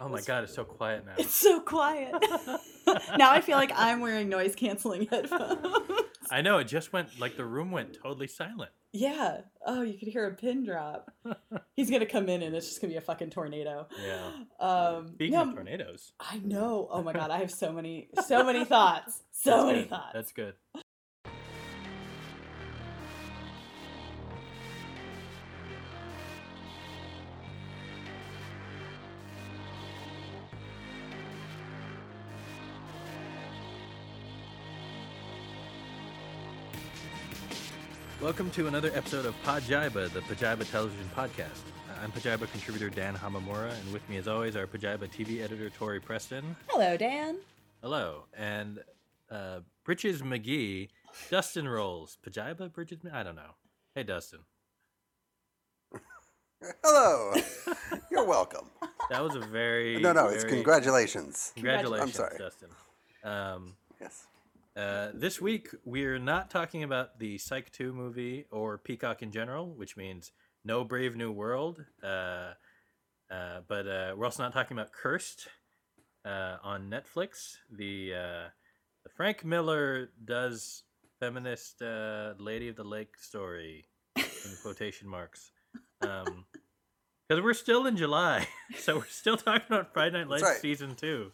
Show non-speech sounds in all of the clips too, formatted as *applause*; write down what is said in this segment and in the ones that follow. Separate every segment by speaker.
Speaker 1: Oh my god, it's so quiet now.
Speaker 2: It's so quiet. *laughs* now I feel like I'm wearing noise canceling headphones.
Speaker 1: I know it just went like the room went totally silent.
Speaker 2: yeah. Oh, you could hear a pin drop. *laughs* He's gonna come in and it's just gonna be a fucking tornado.
Speaker 1: Yeah.
Speaker 2: Um,
Speaker 1: Speaking
Speaker 2: yeah,
Speaker 1: of tornadoes,
Speaker 2: I know. Oh my god, I have so many, so many thoughts. So
Speaker 1: that's
Speaker 2: many
Speaker 1: good.
Speaker 2: thoughts.
Speaker 1: That's good. Welcome to another episode of Pajiba, the Pajiba television podcast. I'm Pajiba contributor Dan Hamamura, and with me, as always, our Pajiba TV editor Tori Preston.
Speaker 2: Hello, Dan.
Speaker 1: Hello, and uh, Britches McGee, Dustin Rowles, Pajiba Bridges. I don't know. Hey, Dustin,
Speaker 3: Hello. You're welcome.
Speaker 1: that was a very
Speaker 3: No, no, it's
Speaker 1: very-
Speaker 3: congratulations.
Speaker 1: Congratulations,
Speaker 3: I'm sorry.
Speaker 1: Dustin. Um,
Speaker 3: Yes.
Speaker 1: Uh, this week we're not talking about the Psych 2 movie or Peacock in general, which means no Brave New World. Uh, uh, but uh, we're also not talking about Cursed uh, on Netflix. The uh, the Frank Miller does feminist uh, Lady of the Lake story in quotation marks. Um, because we're still in July, *laughs* so we're still talking about Friday Night Lights
Speaker 3: right.
Speaker 1: season two.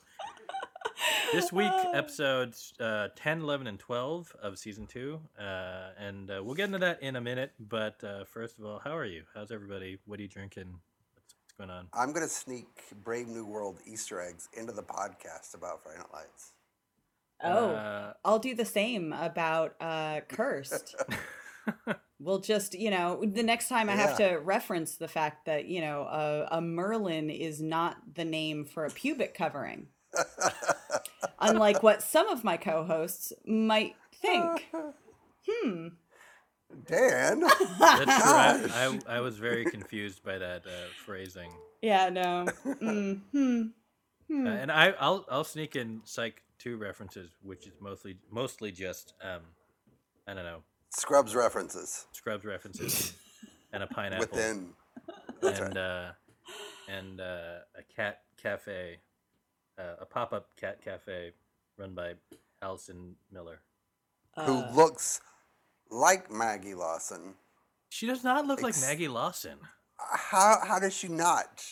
Speaker 1: This *laughs* week, episodes uh, 10, 11, and 12 of season two. Uh, and uh, we'll get into that in a minute. But uh, first of all, how are you? How's everybody? What are you drinking? What's, what's going on?
Speaker 3: I'm going to sneak Brave New World Easter eggs into the podcast about Friday Night Lights.
Speaker 2: Oh,
Speaker 1: Uh,
Speaker 2: I'll do the same about uh, cursed. *laughs* we'll just, you know, the next time I have to reference the fact that you know a, a Merlin is not the name for a pubic covering, *laughs* unlike what some of my co-hosts might think. Hmm.
Speaker 3: Dan.
Speaker 1: that's *laughs* true. I, I, I was very confused by that uh, phrasing.
Speaker 2: Yeah. No. Mm, hmm. Hmm.
Speaker 1: Uh, and I, I'll I'll sneak in Psych two references, which is mostly mostly just um, I don't know
Speaker 3: Scrubs references
Speaker 1: Scrubs references *laughs* and a pineapple
Speaker 3: within. That's
Speaker 1: and
Speaker 3: right.
Speaker 1: uh, and uh, a cat cafe, uh, a pop up cat cafe run by Allison Miller.
Speaker 3: Who
Speaker 2: Uh,
Speaker 3: looks like Maggie Lawson.
Speaker 1: She does not look like Maggie Lawson.
Speaker 3: How, how does she not?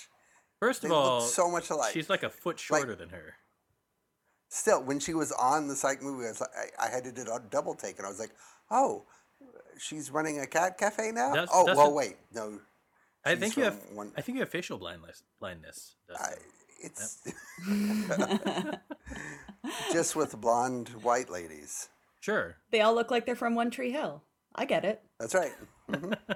Speaker 1: First
Speaker 3: They
Speaker 1: of all,
Speaker 3: so much alike.
Speaker 1: she's like a foot shorter than her.
Speaker 3: Still, when she was on the psych movie, I, was like, I, I had to do a double take, and I was like, "Oh, she's running a cat cafe now."
Speaker 1: That's-
Speaker 3: oh,
Speaker 1: that's
Speaker 3: well,
Speaker 1: a-
Speaker 3: wait, no.
Speaker 1: I think you have.
Speaker 3: one-
Speaker 1: I think you have facial blindness. Blindness.
Speaker 3: I,
Speaker 1: Dustin.
Speaker 3: It's *laughs* just with blonde white ladies.
Speaker 1: Sure.
Speaker 2: they all look like they're from One Tree Hill. I get it.
Speaker 3: That's right. Mhm. *laughs*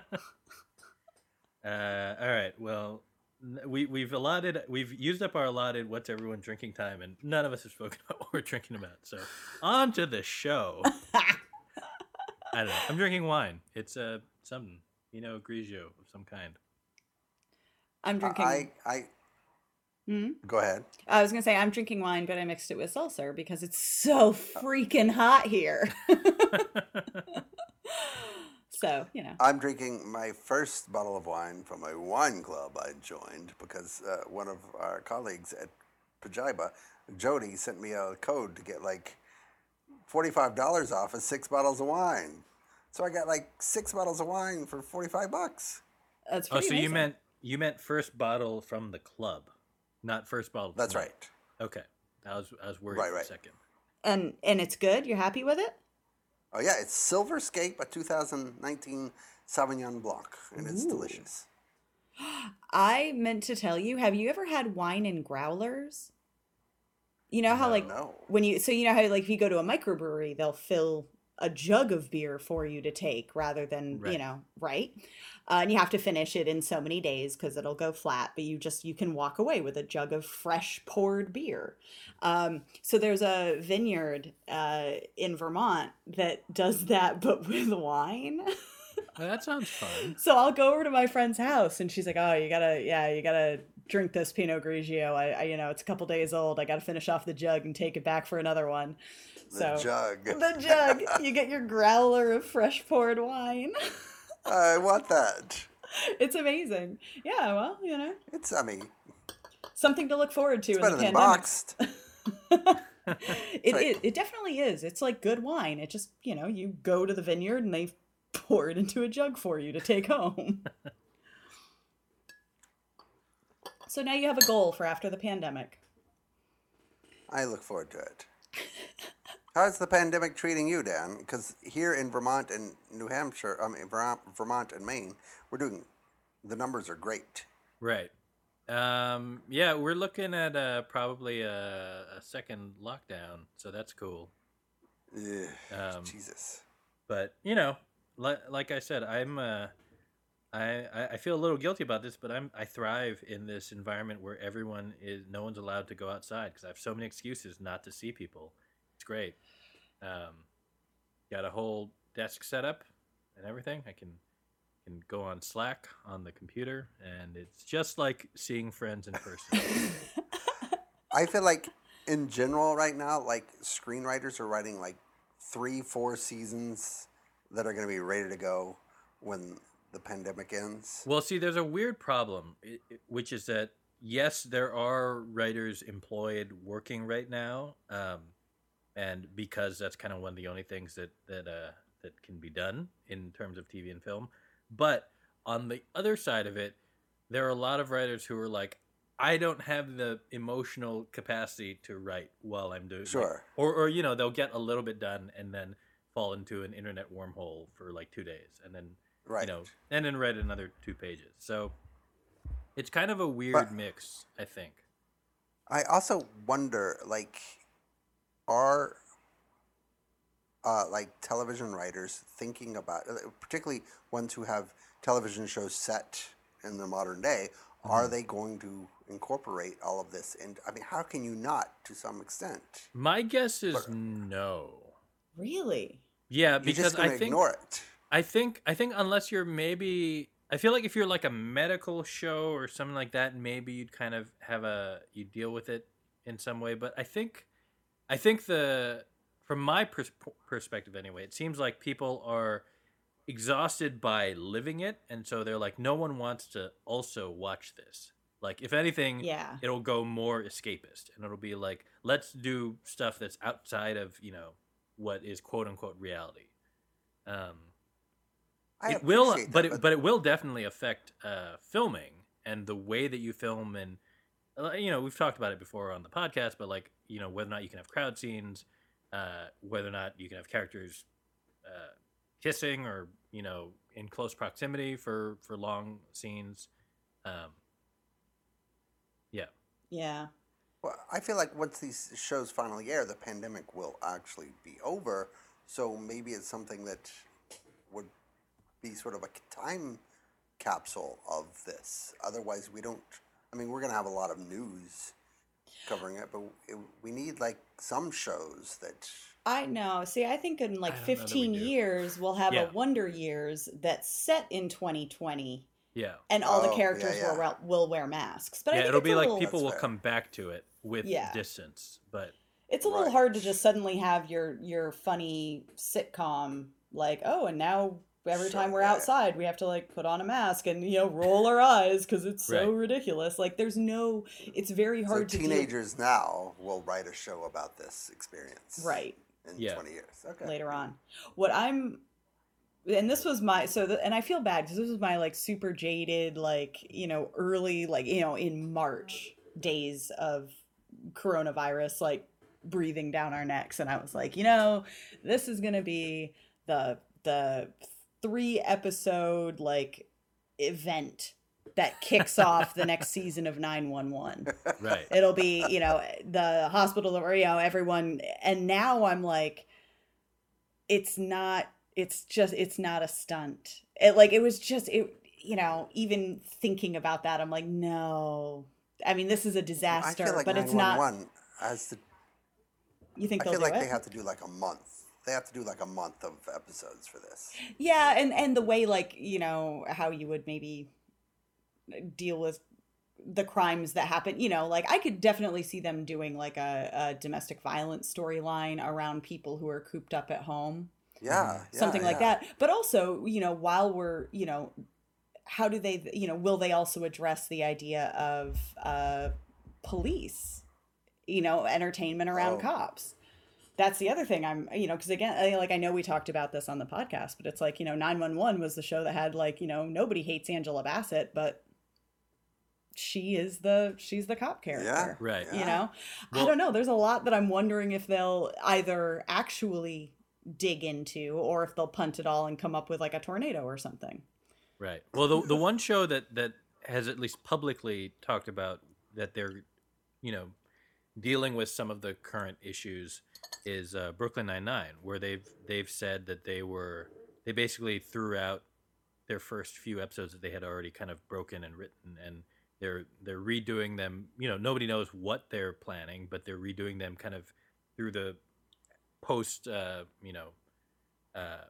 Speaker 1: Uh, all right. Well, n- we we've allotted we've used up our allotted what's everyone drinking time, and none of us have spoken *laughs* about what we're drinking about. So on to the show. I don't know. I'm drinking wine. It's uh something you know Grigio of some kind.
Speaker 2: I'm drinking.
Speaker 3: I, I
Speaker 2: Hmm?
Speaker 3: go ahead.
Speaker 2: I was gonna say I'm drinking wine, but I mixed it with seltzer because it's so freaking hot here. *laughs* so you know,
Speaker 3: I'm drinking my first bottle of wine from a wine club I joined because uh, one of our colleagues at Pajiba, Jody, sent me a code to get like forty-five dollars off of six bottles of wine. So I got like six bottles of wine for forty-five bucks.
Speaker 2: that's
Speaker 1: oh,
Speaker 2: pretty
Speaker 1: so you meant you meant first bottle from the club, not first bottle.
Speaker 3: That's right.
Speaker 1: Okay. I was I was worried
Speaker 3: Right,
Speaker 1: for a
Speaker 3: right.
Speaker 1: second.
Speaker 2: and and it's good. You're happy with it?
Speaker 3: Oh yeah, it's Silver Scape, a 2019 Sauvignon Blanc, and it's
Speaker 2: Ooh.
Speaker 3: delicious. *gasps*
Speaker 2: I meant to tell you. Have you ever had wine in growlers? You know how
Speaker 1: No.
Speaker 2: like
Speaker 3: No.
Speaker 2: when you so you know how like if you go to a microbrewery, they'll fill a jug of beer for you to take rather than you know right, uh, and you have to finish it in so many days because it'll go flat. But you just you can walk away with a jug of fresh poured beer. Um, so there's a vineyard uh, in Vermont that does that, *laughs* but with wine.
Speaker 1: Well, that sounds fun.
Speaker 2: So I'll go over to my friend's house, and she's like, "Oh, you gotta, yeah, you gotta drink this Pinot Grigio. I, I you know, it's a couple days old. I gotta finish off the jug and take it back for another one."
Speaker 3: The
Speaker 2: so
Speaker 3: jug.
Speaker 2: the jug, you get your growler of fresh poured wine. *laughs*
Speaker 3: I want that.
Speaker 2: it's amazing. Yeah, well, you know,
Speaker 3: It's I mean,
Speaker 2: Something to look forward to
Speaker 3: It's
Speaker 2: in
Speaker 3: better
Speaker 2: the
Speaker 3: than
Speaker 2: pandemic.
Speaker 3: boxed. *laughs* *laughs*
Speaker 2: It,
Speaker 3: right.
Speaker 2: it it definitely is. It's like good wine. It just you know you go to the vineyard and they *laughs* pour it into a jug for you to take home. so now you have a goal for after the pandemic.
Speaker 3: I look forward to it. How's the pandemic treating you, Dan? Because here in Vermont and New Hampshire, I mean Vermont, and Maine, we're doing. The numbers are great.
Speaker 1: Right. Um, yeah, we're looking at uh, probably a, a second lockdown, so that's cool.
Speaker 3: Ugh,
Speaker 1: Um,
Speaker 3: Jesus.
Speaker 1: but you know, like, like I said, I'm uh, I I I feel a little guilty about this, but I'm I thrive in this environment where everyone is no one's allowed to go outside because I have so many excuses not to see people. It's great. Um, got a whole desk set up and everything. I can can go on Slack on the computer, and it's just like seeing friends in person. *laughs*
Speaker 3: I feel like in general right now, like screenwriters are writing like three, four seasons that are going to be ready to go when the pandemic ends.
Speaker 1: Well, see, there's a weird problem, i- i- which is that yes, there are writers employed working right now, um, and because that's kind of one of the only things that that uh, that can be done in terms of TV and film. But on the other side of it, there are a lot of writers who are like, I don't have the emotional capacity to write while I'm doing
Speaker 3: Sure.
Speaker 1: or or you know they'll get a little bit done and then fall into an internet wormhole for like two days and then
Speaker 3: Right.
Speaker 1: you know, and then read another two pages. So it's kind of a weird
Speaker 3: But-
Speaker 1: mix, I think.
Speaker 3: I also wonder, like, are uh, like television writers thinking about, uh, particularly ones who have television shows set in the modern day, are they going to incorporate all of this? And I mean, how can you not, to some extent?
Speaker 1: My guess is no.
Speaker 2: really?
Speaker 1: Yeah,
Speaker 3: You're
Speaker 1: because
Speaker 3: just
Speaker 1: I think
Speaker 3: ignore it.
Speaker 1: I think I think unless you're maybe I feel like if you're like a medical show or something like that, maybe you'd kind of have a you deal with it in some way. But I think I think the from my pers- perspective anyway, it seems like people are exhausted by living it, and so they're like, no one wants to also watch this. Like, if anything,
Speaker 2: Yeah.
Speaker 1: it'll go more escapist, and it'll be like, let's do stuff that's outside of you know what is quote unquote reality. Um,
Speaker 3: I
Speaker 1: it will,
Speaker 3: appreciate
Speaker 1: but
Speaker 3: that,
Speaker 1: it, but it will definitely affect uh, filming and the way that you film. And you know, we've talked about it before on the podcast, but like you know, whether or not you can have crowd scenes, uh, whether or not you can have characters uh, kissing or you know in close proximity for for long scenes. Um, yeah,
Speaker 2: Yeah.
Speaker 3: Well, I feel like once these shows finally air, the pandemic will actually be over. So maybe it's something that would be sort of a time capsule of this. Otherwise, we don't. I mean, we're going to have a lot of news covering it, but it, we need like some shows that.
Speaker 2: I know. See, I think in like
Speaker 1: I don't know that we
Speaker 2: 15 years, we'll have
Speaker 1: Yeah.
Speaker 2: a Wonder Years that's set in 2020,
Speaker 1: yeah,
Speaker 2: and all
Speaker 3: Oh,
Speaker 2: the characters
Speaker 3: yeah.
Speaker 2: will will wear masks. But I
Speaker 1: yeah.
Speaker 2: think
Speaker 1: It'll
Speaker 2: it's
Speaker 1: be
Speaker 2: a
Speaker 1: like
Speaker 2: little,
Speaker 1: people will come back to it with
Speaker 2: Yeah.
Speaker 1: distance, but
Speaker 2: It's a little hard to just suddenly have your your funny sitcom like, oh, and now every time we're
Speaker 3: yeah.
Speaker 2: outside, we have to like put on a mask and you know roll our eyes because it's so
Speaker 1: Right.
Speaker 2: ridiculous. Like, there's no. It's very
Speaker 3: So
Speaker 2: hard to deal-
Speaker 3: teenagers now will write a show about this experience.
Speaker 2: right
Speaker 3: In
Speaker 1: Yeah.
Speaker 3: 20 years. Okay.
Speaker 2: later on. What I'm and this was my so the, and I feel bad because this was my like super jaded like you know early like you know in March days of coronavirus like breathing down our necks and I was like you know this is gonna be the the three episode like event that kicks off the next season of 911 *laughs*
Speaker 1: right.
Speaker 2: it'll be you know the hospital or you know everyone and now i'm like it's not it's just it's not a stunt it like it was just it you know even thinking about that i'm like no i mean this is a disaster
Speaker 3: feel like
Speaker 2: but it's not
Speaker 3: 911 has to
Speaker 2: you think
Speaker 3: I feel like
Speaker 2: it
Speaker 3: they have to do like a month. They have to do like a month of episodes for this.
Speaker 2: yeah and and the way like you know how you would maybe deal with the crimes that happen you know like i could definitely see them doing like a, a domestic violence storyline around people who are cooped up at home
Speaker 3: Yeah, yeah
Speaker 2: something like
Speaker 3: yeah.
Speaker 2: that but also you know while we're you know how do they you know will they also address the idea of uh police, you know, entertainment around
Speaker 3: Oh.
Speaker 2: cops. That's the other thing I'm, you know, because again, I- like I know we talked about this on the podcast, but it's like, you know, 911 was the show that had like, you know, nobody hates Angela Bassett, but she is the she's the cop character.
Speaker 1: Right.
Speaker 2: You
Speaker 3: Yeah.
Speaker 2: know? I don't know. There's a lot that I'm wondering if they'll either actually dig into or if they'll punt it all and come up with like a tornado or something.
Speaker 1: Right. Well, the the one show that that has at least publicly talked about that they're, you know, dealing with some of the current issues is uh, Brooklyn Nine Nine, where they've they've said that they were they basically threw out their first few episodes that they had already kind of broken and written, and they're they're redoing them. You know, nobody knows what they're planning, but they're redoing them kind of through the post. Uh, you know. Uh,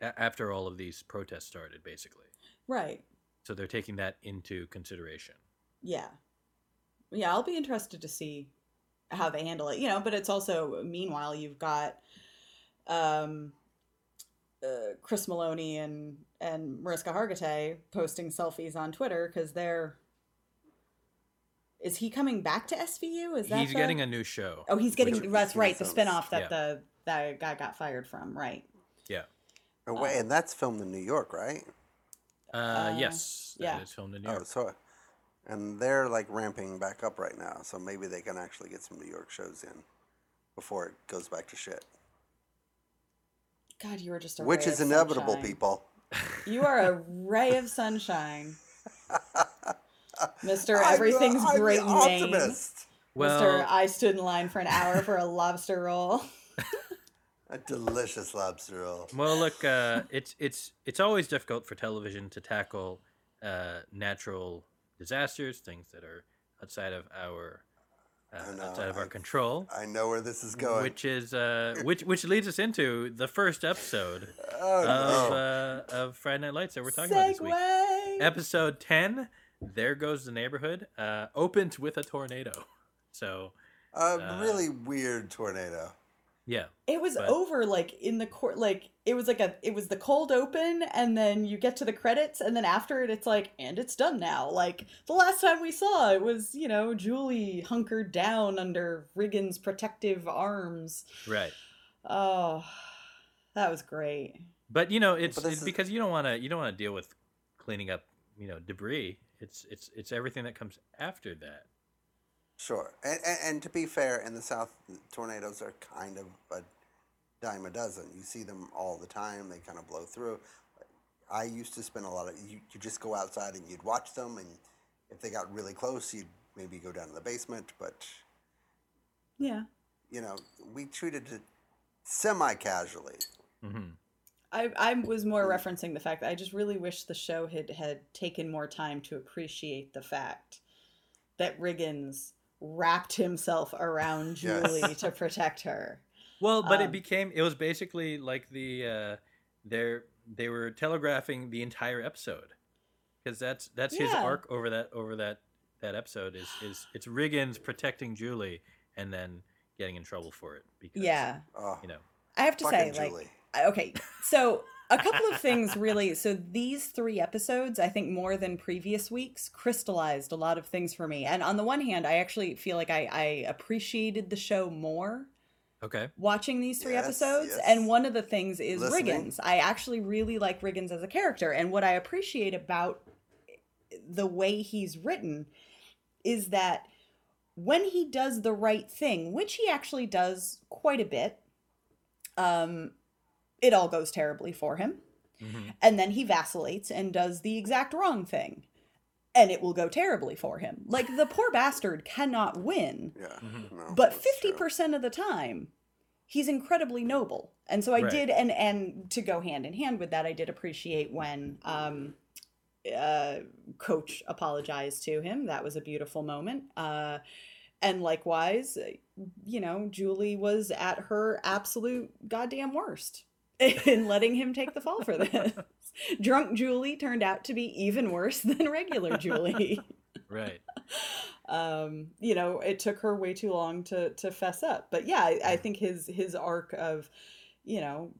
Speaker 1: a- after all of these protests started, basically.
Speaker 2: Right.
Speaker 1: So they're taking that into consideration.
Speaker 2: Yeah. Yeah, I'll be interested to see how they handle it. You know, but it's also meanwhile you've got um uh, Chris Meloni and and Mariska Hargitay posting selfies on Twitter because they're. Is he coming back to SVU? Is that
Speaker 1: He's
Speaker 2: the-
Speaker 1: getting a new show.
Speaker 2: Oh, he's getting.
Speaker 3: Which-
Speaker 2: that's right. The
Speaker 3: sounds-
Speaker 2: spinoff that
Speaker 1: yeah.
Speaker 2: the that guy got fired from. Right.
Speaker 1: Yeah.
Speaker 3: Oh, wait, and that's filmed in New York, right?
Speaker 1: Uh,
Speaker 2: Uh,
Speaker 1: yes.
Speaker 2: yeah.
Speaker 1: That is filmed in New York.
Speaker 3: Oh,
Speaker 1: York.
Speaker 3: so, and they're like ramping back up right now, so maybe they can actually get some New York shows in before it goes back to shit.
Speaker 2: God, you are just a
Speaker 3: Which
Speaker 2: ray
Speaker 3: is
Speaker 2: of
Speaker 3: inevitable,
Speaker 2: sunshine.
Speaker 3: people.
Speaker 2: You are a ray of sunshine, *laughs* Mister.
Speaker 3: I'm the-
Speaker 2: Everything's
Speaker 3: I'm the
Speaker 2: great in
Speaker 3: optimist.
Speaker 1: Well,
Speaker 2: Mister, I stood in line for an hour for a lobster roll. *laughs*
Speaker 3: A delicious lobster roll.
Speaker 1: well, look, uh, it's it's it's always difficult for television to tackle uh, natural disasters, things that are outside of our uh,
Speaker 3: know,
Speaker 1: outside of our control.
Speaker 3: I know where this is going.
Speaker 1: Which is uh, which which leads us into the first episode *laughs*
Speaker 3: oh,
Speaker 1: of
Speaker 3: no.
Speaker 1: uh, of Friday Night Lights that we're talking about this week. Episode ten. There goes the neighborhood. Uh, opens with a tornado. So
Speaker 3: a
Speaker 1: uh,
Speaker 3: really weird tornado.
Speaker 1: Yeah,
Speaker 2: It was
Speaker 1: but-
Speaker 2: over like in the court. Like it was like a. It was the cold open, and then you get to the credits, and then after it, it's like, and it's done now. Like the last time we saw it was, you know, Julie hunkered down under Riggins' protective arms.
Speaker 1: right.
Speaker 2: Oh, that was great.
Speaker 1: But you know, it's, it's
Speaker 3: is-
Speaker 1: because you don't want to you don't want to deal with cleaning up you know debris. It's it's it's everything that comes after that.
Speaker 3: Sure. And, and, and to be fair, in the South, tornadoes are kind of a dime a dozen. You see them all the time. They kind of blow through. I used to spend a lot of, you, you just go outside and you'd watch them. And if they got really close, you'd maybe go down to the basement. But,
Speaker 2: Yeah.
Speaker 3: you know, we treated it semi casually.
Speaker 1: hmm
Speaker 2: I, I was more referencing the fact that I just really wish the show had had taken more time to appreciate the fact that Riggins wrapped himself around *laughs*
Speaker 3: Yes.
Speaker 2: Julie to protect her.
Speaker 1: Well, but
Speaker 2: Um,
Speaker 1: it became it was basically like the uh, they're they were telegraphing the entire episode because that's that's his arc over that over that that episode is is it's Riggins protecting Julie and then getting in trouble for it because
Speaker 2: Yeah.
Speaker 3: Oh,
Speaker 1: you know
Speaker 2: I have to say,
Speaker 3: fucking
Speaker 2: like, okay, so a couple of things really. So these three episodes, I think more than previous weeks, crystallized a lot of things for me. And on the one hand, I actually feel like I, I appreciated the show more
Speaker 1: okay
Speaker 2: watching these three
Speaker 3: Yes,
Speaker 2: episodes.
Speaker 3: yes.
Speaker 2: And one of the things is
Speaker 3: Listening.
Speaker 2: Riggins. I actually really like Riggins as a character. And what I appreciate about the way he's written is that when he does the right thing, which he actually does quite a bit, um, it all goes terribly for him.
Speaker 1: hmm
Speaker 2: And then he vacillates and does the exact wrong thing. And it will go terribly for him. Like the poor bastard cannot win
Speaker 3: Yeah.
Speaker 1: Mhm.
Speaker 3: No,
Speaker 2: but
Speaker 3: that's
Speaker 2: fifty
Speaker 3: true.
Speaker 2: percent of the time he's incredibly noble and so i
Speaker 1: Right.
Speaker 2: did and and to go hand in hand with that i did appreciate when um uh coach apologized to him that was a beautiful moment uh and likewise you know julie was at her absolute goddamn worst *laughs* in letting him take the fall for this. *laughs* Drunk julie turned out to be even worse than regular julie. *laughs*
Speaker 1: Right.
Speaker 2: Um you know it took her way too long to to fess up. But yeah I, I think his his arc of you know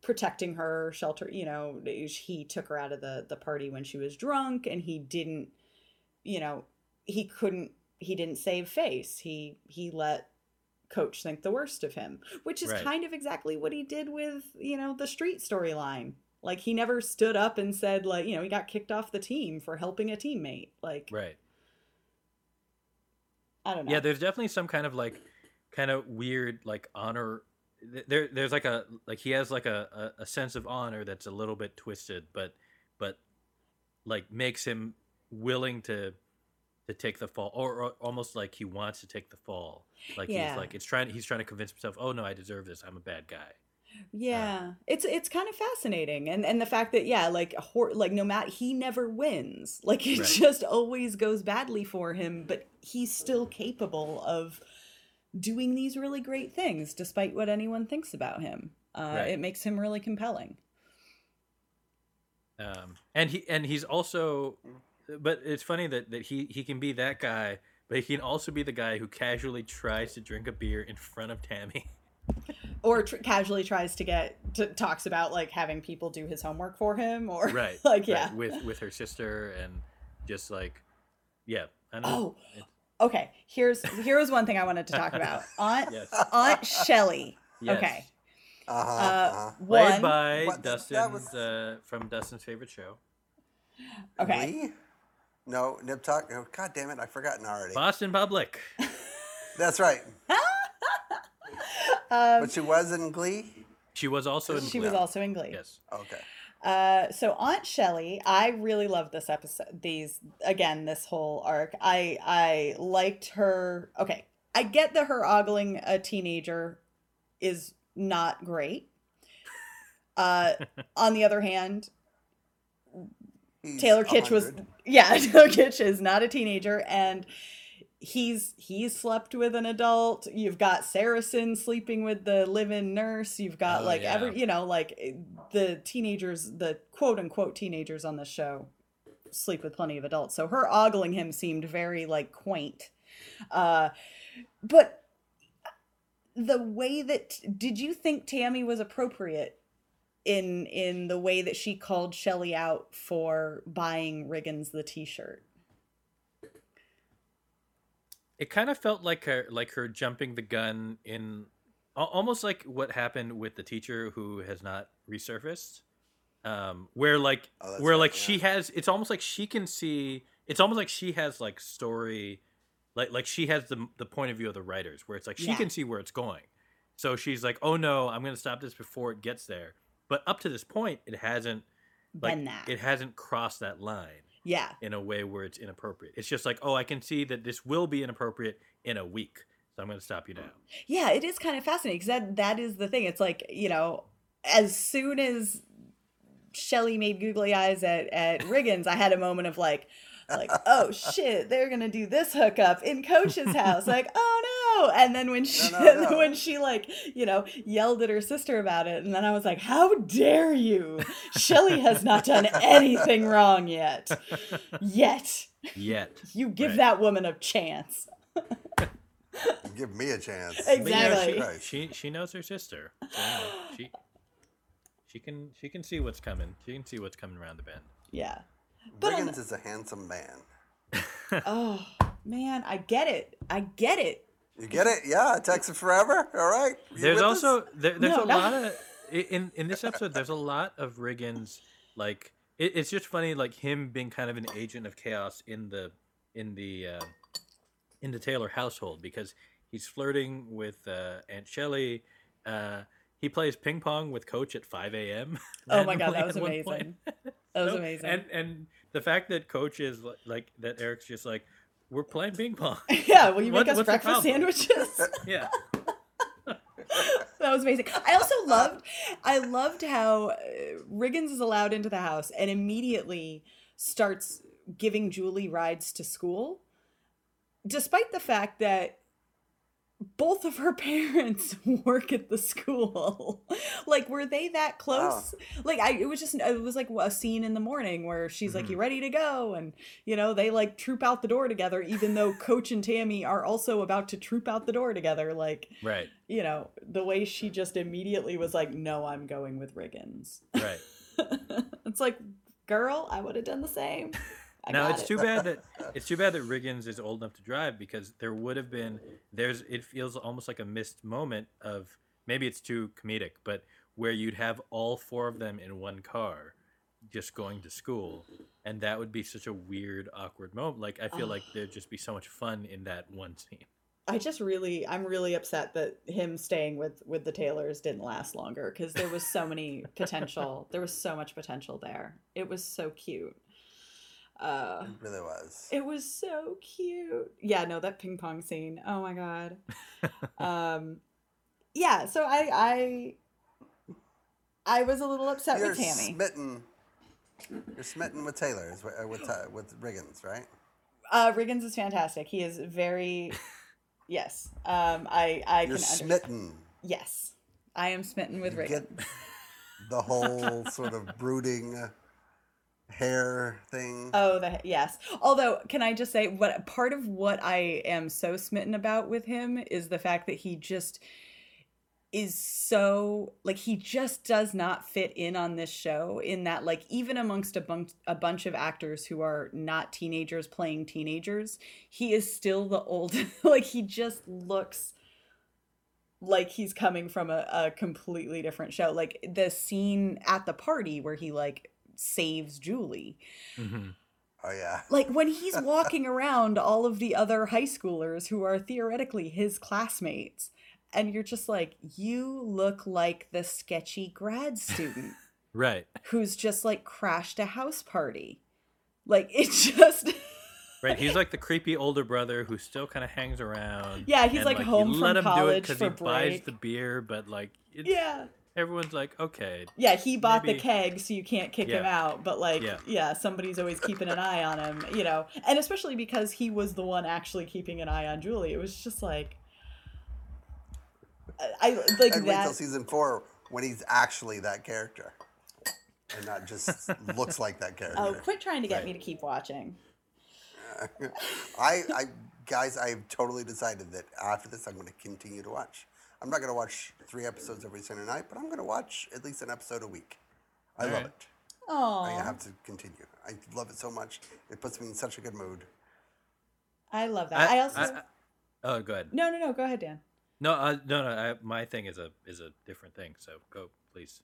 Speaker 2: protecting her shelter you know he took her out of the the party when she was drunk and he didn't you know he couldn't he didn't save face. He he let coach think the worst of him, which is
Speaker 1: Right.
Speaker 2: kind of exactly what he did with, you know, the street storyline. Like he never stood up and said like, you know, he got kicked off the team for helping a teammate. Like
Speaker 1: Right.
Speaker 2: I don't know.
Speaker 1: Yeah, there's definitely some kind of like kind of weird like honor there there's like a like he has like a, a, a sense of honor that's a little bit twisted but but like makes him willing to to take the fall or, or almost like he wants to take the fall like
Speaker 2: Yeah.
Speaker 1: he's like it's trying he's trying to convince himself oh no i deserve this i'm a bad guy
Speaker 2: Yeah, it's it's kind of fascinating, and and the fact that yeah, like hor- like no matter he never wins, *laughs* like it
Speaker 1: Right.
Speaker 2: just always goes badly for him, but he's still capable of doing these really great things despite what anyone thinks about him. Uh,
Speaker 1: Right.
Speaker 2: It makes him really compelling.
Speaker 1: um and he and he's also but it's funny that that he he can be that guy but he can also be the guy who casually tries to drink a beer in front of tammy *laughs*
Speaker 2: Or tr- casually tries to get to, talks about like having people do his homework for him, or
Speaker 1: right *laughs*
Speaker 2: like
Speaker 1: right,
Speaker 2: yeah.
Speaker 1: with with her sister and just like yeah I don't know.
Speaker 2: Oh, okay. Here's here's one thing I wanted to talk about. *laughs* Aunt
Speaker 1: yes
Speaker 2: Aunt Shelley.
Speaker 1: yes
Speaker 2: Okay.
Speaker 3: Uh-huh,
Speaker 2: Uh,
Speaker 3: uh-huh.
Speaker 1: played
Speaker 2: one.
Speaker 1: by
Speaker 3: What-
Speaker 1: Dustin's
Speaker 3: was-
Speaker 1: uh, from Dustin's favorite show
Speaker 2: Okay.
Speaker 3: Me? No, Nip/Tuck. Oh, God damn it, I've forgotten already.
Speaker 1: Boston Public
Speaker 3: That's right. *laughs*
Speaker 2: Um,
Speaker 3: But she was in Glee?
Speaker 1: she was also in glee.
Speaker 2: she was also in Glee.
Speaker 1: yes
Speaker 3: Okay.
Speaker 2: Uh, so Aunt Shelley, I really love this episode. These again, this whole arc. I I liked her. Okay, I get that her ogling a teenager is not great. Uh, *laughs* on the other hand,
Speaker 3: He's
Speaker 2: Taylor Kitsch was yeah, *laughs* Taylor Kitsch is not a teenager and he's he's slept with an adult. You've got Saracen sleeping with the live-in nurse. You've got
Speaker 1: Oh,
Speaker 2: like
Speaker 1: yeah.
Speaker 2: every you know like eh, the teenagers, the quote unquote teenagers on the show sleep with plenty of adults. So her ogling him seemed very like quaint. Uh but the way that did you think Tammy was appropriate in in the way that she called Shelley out for buying Riggins the t-shirt?
Speaker 1: it kind of felt like her like her jumping the gun in almost like what happened with the teacher who has not resurfaced um where like
Speaker 3: Oh,
Speaker 1: where
Speaker 3: right,
Speaker 1: like
Speaker 3: yeah.
Speaker 1: she has it's almost like she can see it's almost like she has like story like like she has the the point of view of the writers where it's like she
Speaker 2: Yeah.
Speaker 1: can see where it's going so she's like oh no i'm gonna stop this before it gets there but up to this point it hasn't like
Speaker 2: Been that.
Speaker 1: it hasn't crossed that line
Speaker 2: yeah.
Speaker 1: in a way where it's inappropriate. It's just like, oh, I can see that this will be inappropriate in a week, so I'm going to stop you now.
Speaker 2: Yeah, it is kind of fascinating because that that is the thing. It's like, you know, as soon as Shelley made googly eyes at at Riggins, I had a moment of like like, oh shit, they're gonna do this hookup in Coach's house. *laughs* Like, oh no. And then when she
Speaker 3: No, no, *laughs* no.
Speaker 2: when she like, you know, yelled at her sister about it, and then I was like, How dare you? Shelley has not done anything wrong yet. Yet.
Speaker 1: Yet.
Speaker 2: You give
Speaker 1: Right.
Speaker 2: that woman a chance. *laughs*
Speaker 3: Give me a chance.
Speaker 1: But, you know,
Speaker 2: Exactly.
Speaker 1: she, she she knows her sister. So, you she she can she can see what's coming. She can see what's coming around the bend.
Speaker 2: Yeah. But on
Speaker 3: Riggins is a handsome man. *laughs*
Speaker 2: Oh man, I get it. I get it.
Speaker 3: You get it? Yeah, Texas forever. All right. You
Speaker 1: There's also there, there's
Speaker 2: No,
Speaker 1: a
Speaker 2: no.
Speaker 1: lot of in in this episode. There's a lot of Riggins like it, it's just funny like him being kind of an agent of chaos in the in the uh, in the Taylor household because he's flirting with uh, Aunt Shelley. Uh, he plays ping pong with Coach at 5 a.m.
Speaker 2: Oh my *laughs* god, that was amazing. That *laughs* was
Speaker 1: So-
Speaker 2: amazing.
Speaker 1: And and the fact that Coach is li- like that, Eric's just like we're playing ping pong. *laughs*
Speaker 2: yeah, will you
Speaker 1: What-
Speaker 2: make us breakfast sandwiches?
Speaker 1: yeah. *laughs* *laughs*
Speaker 2: that was amazing. I also loved I loved how uh, Riggins is allowed into the house and immediately starts giving Julie rides to school despite the fact that both of her *laughs* parents *laughs* work at the school. *laughs* like were they that close? Like I it was just it was like a scene in the morning where she's like
Speaker 1: Mhm.
Speaker 2: you ready to go and you know they like troop out the door together even though coach and Tammy are also about to troop out the door together like
Speaker 1: Right.
Speaker 2: you know, the way she just immediately was like, "No, I'm going with Riggins."
Speaker 1: Right.
Speaker 2: it's like, girl, I would have done the same. I
Speaker 1: now it's
Speaker 2: it.
Speaker 1: too *laughs* bad that it's too bad that Riggins is old enough to drive because there would have been there's it feels almost like a missed moment of maybe it's too comedic, but where you'd have all four of them in one car just going to school and that would be such a weird awkward moment like i feel like *sighs* there'd just be so much fun in that one scene
Speaker 2: I just really, I'm really upset that him staying with with the Taylors didn't last longer because there was so many *laughs* potential. There was so much potential there. It was so cute. Uh,
Speaker 3: It really was.
Speaker 2: it was so cute. Yeah, no, that ping pong scene. Oh my god. um, yeah. So I, I, I was a little upset
Speaker 3: You're
Speaker 2: with Tammy.
Speaker 3: smitten. You're smitten with Taylor, what- uh, with uh, with Riggins, right?
Speaker 2: Uh, Riggins is fantastic. He is very. Yes. Um, I, I
Speaker 3: You're
Speaker 2: can understand.
Speaker 3: smitten.
Speaker 2: Yes, I am smitten with
Speaker 3: You
Speaker 2: Riggins.
Speaker 3: get the whole sort of brooding hair thing.
Speaker 2: Oh, the yes. Although, can I just say what part of what I am so smitten about with him is the fact that he just is so like he just does not fit in on this show in that like even amongst a bunch a bunch of actors who are not teenagers playing teenagers he is still the old *laughs* like he just looks like he's coming from a, a completely different show like the scene at the party where he like saves julie.
Speaker 1: Mm-hmm.
Speaker 3: Oh yeah. *laughs*
Speaker 2: like when he's walking around all of the other high schoolers who are theoretically his classmates and you're just like you look like the sketchy grad *laughs* student
Speaker 1: right.
Speaker 2: who's just like crashed a house party. Like *laughs* it just
Speaker 1: right he's like the creepy older brother who still kind of hangs around
Speaker 2: Yeah, he's,
Speaker 1: and,
Speaker 2: like,
Speaker 1: you
Speaker 2: home
Speaker 1: let
Speaker 2: from
Speaker 1: him do it
Speaker 2: college
Speaker 1: 'cause
Speaker 2: for
Speaker 1: he buys the beer but like it's,
Speaker 2: yeah
Speaker 1: everyone's like okay
Speaker 2: yeah he bought
Speaker 1: Maybe-
Speaker 2: the keg so you can't kick him out but like
Speaker 1: Yeah.
Speaker 2: yeah somebody's always keeping an eye on him you know and especially because he was the one actually keeping an eye on julie it was just like I, I like
Speaker 3: and wait till
Speaker 2: that
Speaker 3: season four when he's actually that character, and not just *laughs* looks like that character.
Speaker 2: Oh, quit trying to get
Speaker 1: Right.
Speaker 2: me to keep watching. *laughs*
Speaker 3: I, I, guys, I've totally decided that after this, I'm going to continue to watch. I'm not going to watch three episodes every Sunday night, but I'm going to watch at least an episode a week. I love
Speaker 1: Alright.
Speaker 3: it.
Speaker 2: Oh,
Speaker 3: I have to continue. I love it so much. It puts me in such a good mood.
Speaker 2: I love that. I, also
Speaker 1: I- oh go ahead
Speaker 2: no, no, no. Go ahead, Dan.
Speaker 1: no uh, no no I, my thing is a is a different thing so go please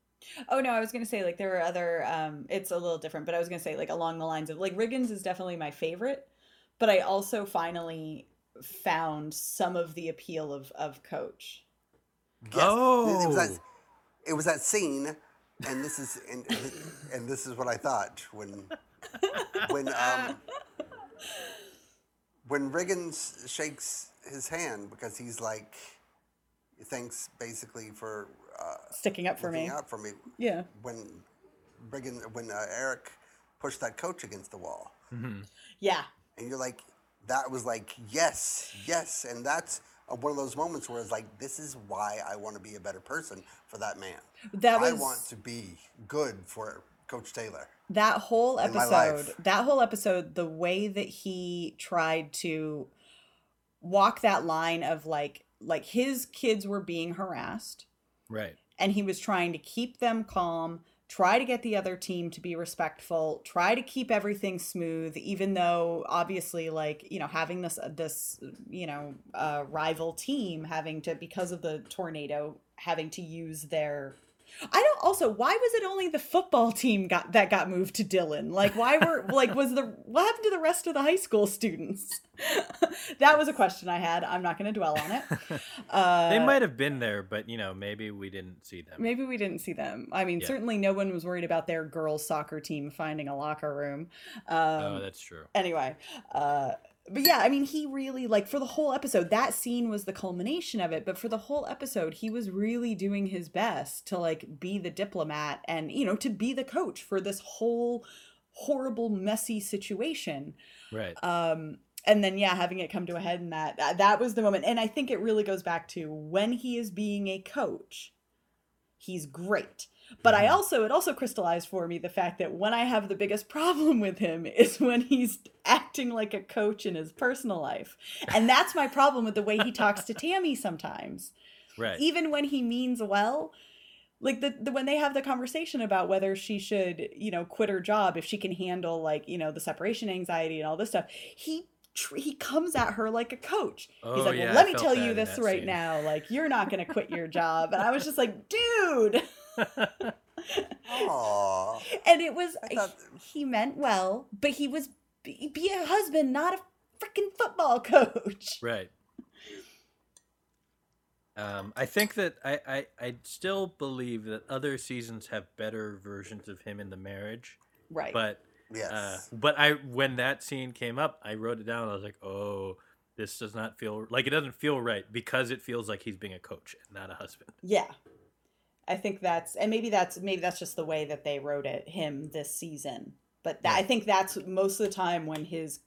Speaker 2: Oh no, I was gonna say like there were other. Um, it's a little different, but I was gonna say like along the lines of like Riggins is definitely my favorite, but I also finally found some of the appeal of of Coach.
Speaker 3: Yes, it, it was that,
Speaker 1: Oh.
Speaker 3: it was that scene, and this is and, and this is what I thought when when um when Riggins shakes his hand because he's like thanks basically for uh,
Speaker 2: Sticking up for me.
Speaker 3: out for me
Speaker 2: Yeah.
Speaker 3: when Riggins when uh, Eric pushed that coach against the wall
Speaker 2: Yeah.
Speaker 3: and you're like that was like yes yes and that's uh, one of those moments where it's like this is why i want to be a better person for that man.
Speaker 2: That
Speaker 3: i want to be good for coach taylor
Speaker 2: that whole episode that whole episode the way that he tried to walk that line of like like his kids were being harassed
Speaker 1: right.
Speaker 2: and he was trying to keep them calm try to get the other team to be respectful try to keep everything smooth even though obviously like you know having this this you know uh, rival team having to because of the tornado having to use their I don't also why was it only the football team got that got moved to Dillon? Like why were *laughs* like was the what happened to the rest of the high school students? *laughs* that was a question I had. I'm not going to dwell on it. *laughs* Uh,
Speaker 1: they might have been there but you know maybe we didn't see them
Speaker 2: Maybe we didn't see them. I mean,
Speaker 1: Yeah.
Speaker 2: certainly no one was worried about their girls' soccer team finding a locker room. Um,
Speaker 1: oh that's true
Speaker 2: anyway, uh, but yeah, I mean, he really like for the whole episode. That scene was the culmination of it. But for the whole episode, he was really doing his best to like be the diplomat and you know to be the coach for this whole horrible, messy situation
Speaker 1: right
Speaker 2: um and then yeah having it come to a head in that that- that was the moment and i think it really goes back to when he is being a coach he's great but i also it also crystallized for me the fact that when i have the biggest *laughs* problem with him is when he's acting like a coach in his personal life. And that's my problem with the way he talks to *laughs* tammy sometimes.
Speaker 1: Right.
Speaker 2: Even when he means well like the, the when they have the conversation about whether she should you know quit her job if she can handle like you know the separation anxiety and all this stuff he he comes at her like a coach. He's
Speaker 1: Oh,
Speaker 2: like
Speaker 1: yeah,
Speaker 2: well
Speaker 1: I
Speaker 2: let me tell you this right
Speaker 1: scene.
Speaker 2: now like you're not going to quit your *laughs* job. And i was just like dude
Speaker 3: Aw.
Speaker 2: and it was
Speaker 3: thought-
Speaker 2: he meant well but he was be, be a husband not a freaking football *laughs* coach
Speaker 1: Right. Um, I think that I, I, I still believe that other seasons have better versions of him in the marriage,
Speaker 2: right
Speaker 1: but
Speaker 3: Yes.
Speaker 1: uh, but I when that scene came up, I wrote it down. I was like, oh, this does not feel like it doesn't feel right because it feels like he's being a coach and not a husband.
Speaker 2: Yeah. I think that's and maybe that's maybe that's just the way that they wrote it him this season. But that, I think that's most of the time when his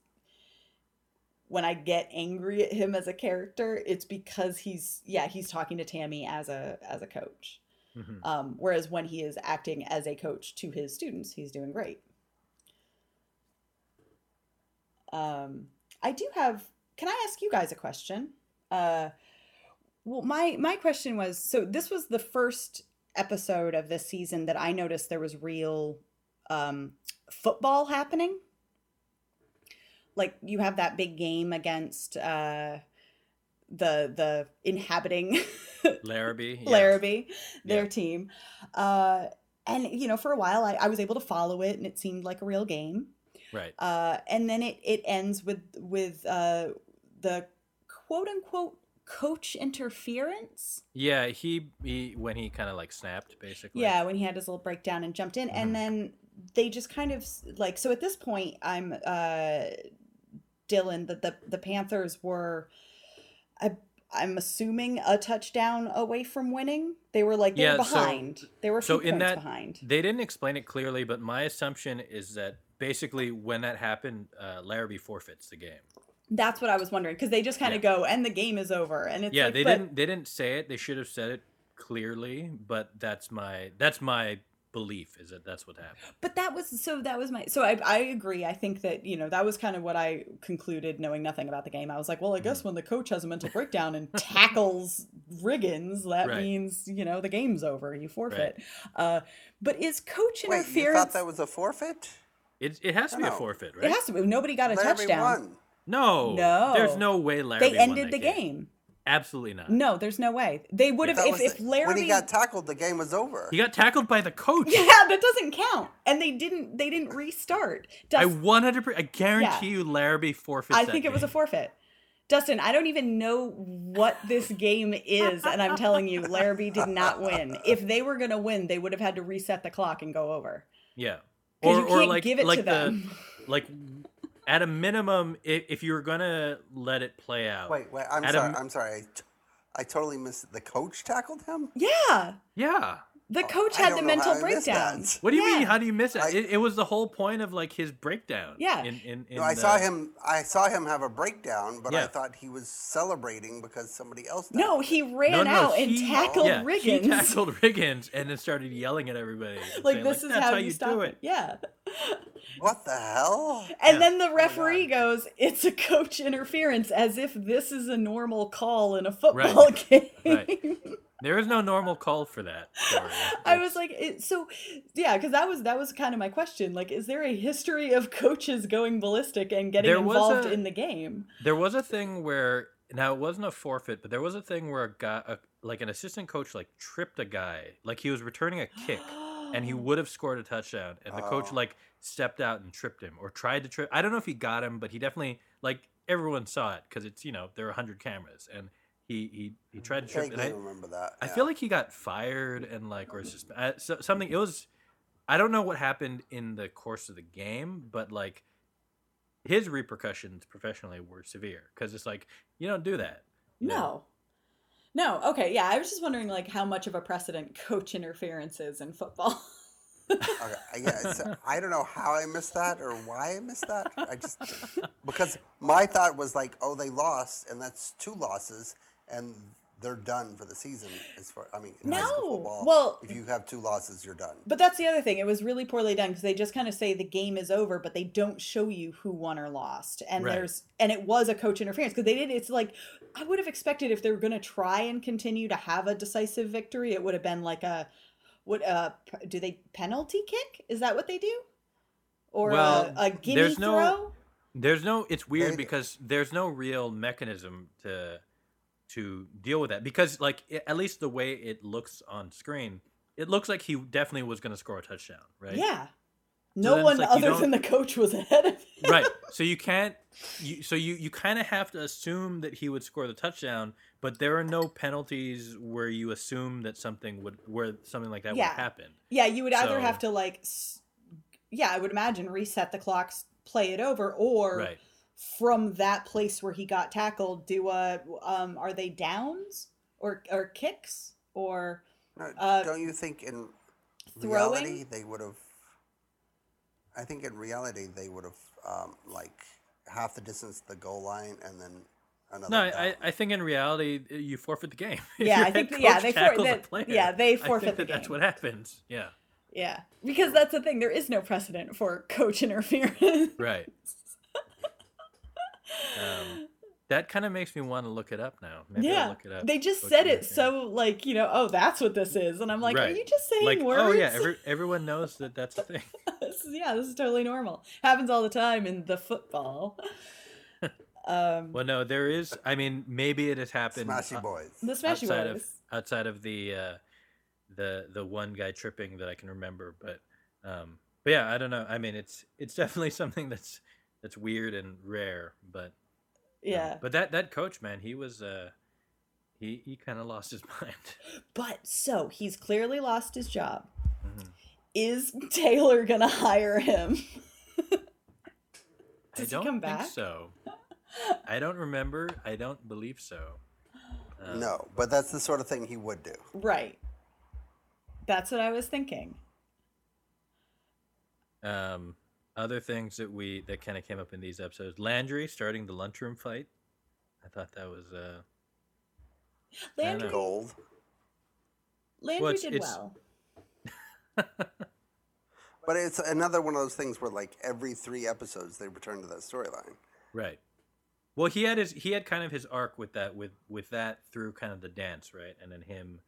Speaker 2: when I get angry at him as a character, it's because he's yeah, he's talking to Tammy as a as a coach.
Speaker 1: Mhm.
Speaker 2: Um, whereas when he is acting as a coach to his students, he's doing great. Um, I do have. Can I ask you guys a question? Uh, well, my my question was so this was the first episode of this season that I noticed there was real um, football happening. Like you have that big game against uh, the the inhabiting *laughs*
Speaker 1: Larrabee, yeah.
Speaker 2: Larrabee, their
Speaker 1: Yeah.
Speaker 2: team. Uh, and you know, for a while, I, I was able to follow it, and it seemed like a real game.
Speaker 1: right?
Speaker 2: Uh, and then it it ends with with uh, the quote unquote coach interference.
Speaker 1: Yeah, he, he when he kind of like snapped basically.
Speaker 2: Yeah, when he had his little breakdown and jumped in,
Speaker 1: Mhm.
Speaker 2: and then they just kind of like so. At this point, I'm uh, Dillon that the the Panthers were. I, I'm assuming a touchdown away from winning. They were like they
Speaker 1: Yeah,
Speaker 2: were
Speaker 1: so-
Speaker 2: behind. they were
Speaker 1: so in that-
Speaker 2: behind.
Speaker 1: They didn't explain it clearly, but my assumption is that basically when that happened, uh, Larrabee forfeits the game.
Speaker 2: That's what I was wondering because they just kind of go and the game is over and it's
Speaker 1: yeah,
Speaker 2: like,
Speaker 1: they
Speaker 2: but-
Speaker 1: didn't. They didn't say it. They should have said it clearly. But that's my that's my belief is that that's what happened.
Speaker 2: But that was so that was my so I I agree. I think that, you know, that was kind of what I concluded knowing nothing about the game. I was like, well, I
Speaker 1: Mm-hmm.
Speaker 2: guess when the coach has a mental *laughs* breakdown and tackles Riggins, that
Speaker 1: Right.
Speaker 2: means, you know, the game's over. You forfeit. Uh but is coach
Speaker 3: Wait, you
Speaker 2: interference
Speaker 3: thought that was a forfeit?
Speaker 1: It it has to be a
Speaker 3: No.
Speaker 1: forfeit,
Speaker 2: It has to be. Nobody got a
Speaker 3: Larrabee
Speaker 2: touchdown.
Speaker 3: won.
Speaker 1: No,
Speaker 2: No.
Speaker 1: There's no way Larrabee.
Speaker 2: They
Speaker 1: won
Speaker 2: ended
Speaker 1: that
Speaker 2: the game.
Speaker 1: Absolutely not.
Speaker 2: No, there's no way. They would have
Speaker 3: That
Speaker 2: if,
Speaker 3: was
Speaker 2: if Larry
Speaker 3: when he got tackled, the game was over.
Speaker 1: He got tackled by the coach.
Speaker 2: Yeah, *laughs* that doesn't count. And they didn't they didn't restart.
Speaker 1: I
Speaker 2: Dust-
Speaker 1: 100. I guarantee you, Larrabee forfeits.
Speaker 2: I
Speaker 1: that
Speaker 2: think it was a forfeit. Dustin, I don't even know what this game is, and I'm telling you, Larrabee did not win. If they were going to win, they would have had to reset the clock and go over.
Speaker 1: Yeah, Or
Speaker 2: you
Speaker 1: or
Speaker 2: can't
Speaker 1: like
Speaker 2: give it to
Speaker 1: like the
Speaker 2: them.
Speaker 1: like at a minimum, if, if you were gonna let it play out.
Speaker 3: Wait, wait. I'm
Speaker 1: At
Speaker 3: sorry.
Speaker 1: m-
Speaker 3: I'm sorry. I, t- I totally missed. it. The coach tackled him.
Speaker 2: Yeah,
Speaker 1: Yeah.
Speaker 2: The oh,
Speaker 3: coach
Speaker 2: had the mental
Speaker 3: I
Speaker 2: breakdown.
Speaker 1: What do you
Speaker 2: Yeah.
Speaker 1: mean? How do you miss it?
Speaker 3: I-
Speaker 1: it? It was the whole point of like his breakdown.
Speaker 2: Yeah.
Speaker 1: In, in, in
Speaker 3: No, I
Speaker 1: the-
Speaker 3: saw him. I saw him have a breakdown, but I thought he was celebrating because somebody else.
Speaker 2: No, he ran
Speaker 1: No, no,
Speaker 2: out and tackled
Speaker 1: yeah,
Speaker 2: Riggins.
Speaker 1: He tackled Riggins and then started yelling at everybody.
Speaker 2: like
Speaker 1: saying,
Speaker 2: this is how,
Speaker 1: how
Speaker 2: you,
Speaker 1: you
Speaker 2: stop
Speaker 1: do
Speaker 2: it.
Speaker 1: it.
Speaker 2: Yeah. *laughs*
Speaker 3: What the hell?
Speaker 2: And
Speaker 1: Yeah.
Speaker 2: then the
Speaker 3: oh
Speaker 2: referee
Speaker 3: God.
Speaker 2: goes, "It's a coach interference," as if this is a normal call in a football *laughs* game.
Speaker 1: Right. *laughs* There is no normal call for that. Story.
Speaker 2: I was like, it, so yeah, because that was that was kind of my question. Like, is there a history of *laughs* coaches going ballistic and getting
Speaker 1: There
Speaker 2: involved
Speaker 1: a-
Speaker 2: in the game?
Speaker 1: There was a thing where now it wasn't a forfeit, but there was a thing where a guy, a, like an assistant coach, like tripped a guy, like he was returning a kick, and he *gasps* would have scored a touchdown, and the coach
Speaker 3: Oh.
Speaker 1: like stepped out and tripped him or tried to trip. I don't know if he got him, but he definitely like everyone saw it because it's you know there are hundred cameras, and he he he mm-hmm. tried to trip. And I,
Speaker 3: remember that.
Speaker 1: I feel like he got fired and like or just mm-hmm. uh, so, something. It was I don't know what happened in the course of the game, but like his repercussions professionally were severe because it's like you don't do that. you know?
Speaker 2: No. No. Okay. Yeah, I was just wondering like how much of a precedent *laughs* coach interference is in football.
Speaker 3: Okay, yeah, so uh, I don't know how I missed that or why I missed that. I just because my thought was like, oh, they lost, and that's two losses, and they're done for the season. As far I mean, in
Speaker 2: No,
Speaker 3: football,
Speaker 2: well-
Speaker 3: if you have two losses, you're done.
Speaker 2: But that's the other thing. It was really poorly done because they just kind of say the game is over, but they don't show you who won or lost. And
Speaker 1: Right.
Speaker 2: there's and it was a coach interference because they did. It's like I would have expected if they were going to try and continue to have a decisive victory, it would have been like a what uh do they penalty kick? Is that what they do? Or
Speaker 1: Well,
Speaker 2: a, a gimme
Speaker 1: there's no-
Speaker 2: throw?
Speaker 1: There's no. It's weird
Speaker 3: They-
Speaker 1: because there's no real mechanism to to deal with that because like at least the way it looks on screen, it looks like he definitely was going to score a touchdown, right?
Speaker 2: Yeah. No
Speaker 1: it's
Speaker 2: one
Speaker 1: like
Speaker 2: other than the coach was ahead of him.
Speaker 1: right. *laughs* So you can't. You, so you you kind of have to assume that he would score the touchdown, but there are no penalties where you assume that something would where something like that
Speaker 2: Yeah.
Speaker 1: would happen.
Speaker 2: Yeah, you would either
Speaker 1: So-
Speaker 2: have to like, yeah, I would imagine reset the clocks, play it over, or
Speaker 1: Right.
Speaker 2: From that place where he got tackled, do a um, are they downs or or kicks or Uh,
Speaker 3: don't you think in
Speaker 2: throwing?
Speaker 3: reality they would have? I think in reality they would have um, like half the distance to the goal line and then another.
Speaker 1: No, I. I- I think in reality uh, you forfeit the game. If *laughs*
Speaker 2: Yeah,
Speaker 1: your
Speaker 2: I think yeah,
Speaker 1: coach
Speaker 2: they for-
Speaker 1: tackles a
Speaker 2: that-
Speaker 1: player,
Speaker 2: yeah, they
Speaker 1: I
Speaker 2: forfeit
Speaker 1: think
Speaker 2: the
Speaker 1: that That's what happens. Yeah.
Speaker 2: yeah, because that's the thing. There is no precedent for coach interference.
Speaker 1: Right. *laughs* Um, that kind of makes me want to look it up now. Maybe I'll
Speaker 2: yeah,
Speaker 1: look it up.
Speaker 2: they just
Speaker 1: Coach
Speaker 2: said it
Speaker 1: interference.
Speaker 2: so like you know, oh, that's what this is, and I'm like, are you just saying
Speaker 1: like,
Speaker 2: words?
Speaker 1: oh yeah, every, everyone knows that that's a thing. *laughs*
Speaker 2: This is- yeah, this is totally normal. Happens all the time in the football. *laughs* um,
Speaker 1: Well, no, there is. I mean, maybe it has happened.
Speaker 3: Smashy
Speaker 1: uh,
Speaker 3: boys.
Speaker 2: the Smashy
Speaker 1: outside
Speaker 2: Boys.
Speaker 1: of outside of the uh, the the one guy tripping that I can remember, but um, but yeah, I don't know. I mean, it's it's definitely *laughs* something that's that's weird and rare, but um,
Speaker 2: yeah,
Speaker 1: but that that coach man, he was uh, he he kind of lost his *laughs* mind.
Speaker 2: but so he's clearly lost his job.
Speaker 1: Mhm.
Speaker 2: Is Taylor gonna hire him?
Speaker 1: I
Speaker 2: Does he
Speaker 1: don't
Speaker 2: come
Speaker 1: think
Speaker 2: back?
Speaker 1: so. I don't remember. I don't believe so. Um,
Speaker 3: no, but that's the sort of thing he would do.
Speaker 2: Right. That's what I was thinking.
Speaker 1: Um, other things that we that kind of came up in these episodes: Landry starting the lunchroom fight. I thought that was uh,
Speaker 2: Landry.
Speaker 3: Gold.
Speaker 2: Landry
Speaker 1: Well, it's-
Speaker 2: did
Speaker 1: it's-
Speaker 2: well. *laughs*
Speaker 3: But it's another one of those things where, like, every three episodes they return to that storyline.
Speaker 1: right. Well, he had his he had kind of his arc with that with with that through kind of the dance, right, and then him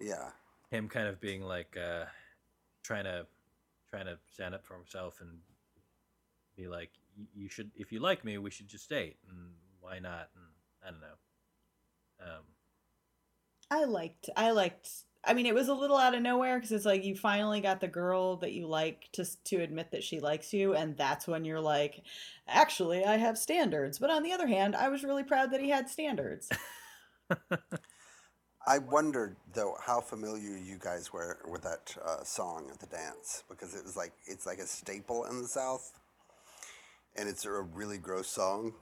Speaker 3: Yeah.
Speaker 1: him kind of being like uh, trying to trying to stand up for himself and be like, you should if you like me, we should just date, and why not? And I don't know. Um,
Speaker 2: I liked. I liked. I mean, it was a little out of nowhere because it's like you finally got the girl that you like to to admit that she likes you, and that's when you're like, actually, I have standards. But on the other hand, I was really proud that he had standards. *laughs*
Speaker 3: I wondered though how familiar you guys were with that uh, song at the dance because it was like it's like a staple in the South, and it's a really gross song.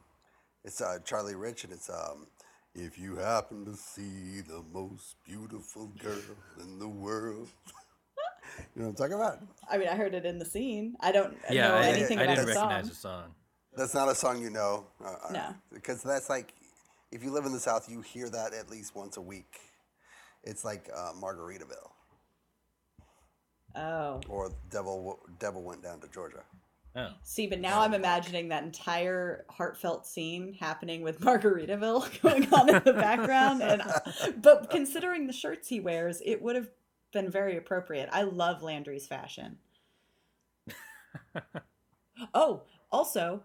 Speaker 3: It's uh, Charlie Rich, and it's um, if you happen to see the most beautiful girl in the world. *laughs* you know what I'm talking about?
Speaker 2: I mean, I heard it in the scene. I don't
Speaker 1: yeah,
Speaker 2: know
Speaker 1: I,
Speaker 2: anything
Speaker 1: I
Speaker 2: about
Speaker 1: didn't
Speaker 2: the
Speaker 1: recognize
Speaker 2: song.
Speaker 1: the song.
Speaker 3: That's not a song you know. Uh, uh,
Speaker 2: No.
Speaker 3: Because that's like, if you live in the South, you hear that at least once a week. It's like uh, Margaritaville
Speaker 2: Oh,
Speaker 3: or Devil Devil went down to Georgia.
Speaker 1: Oh,
Speaker 2: see, but now I'm imagining that entire heartfelt scene happening with *laughs* Margaritaville *laughs* going on in the background, and but considering the shirts he wears, it would have been very appropriate. I love Landry's fashion. *laughs* oh, also,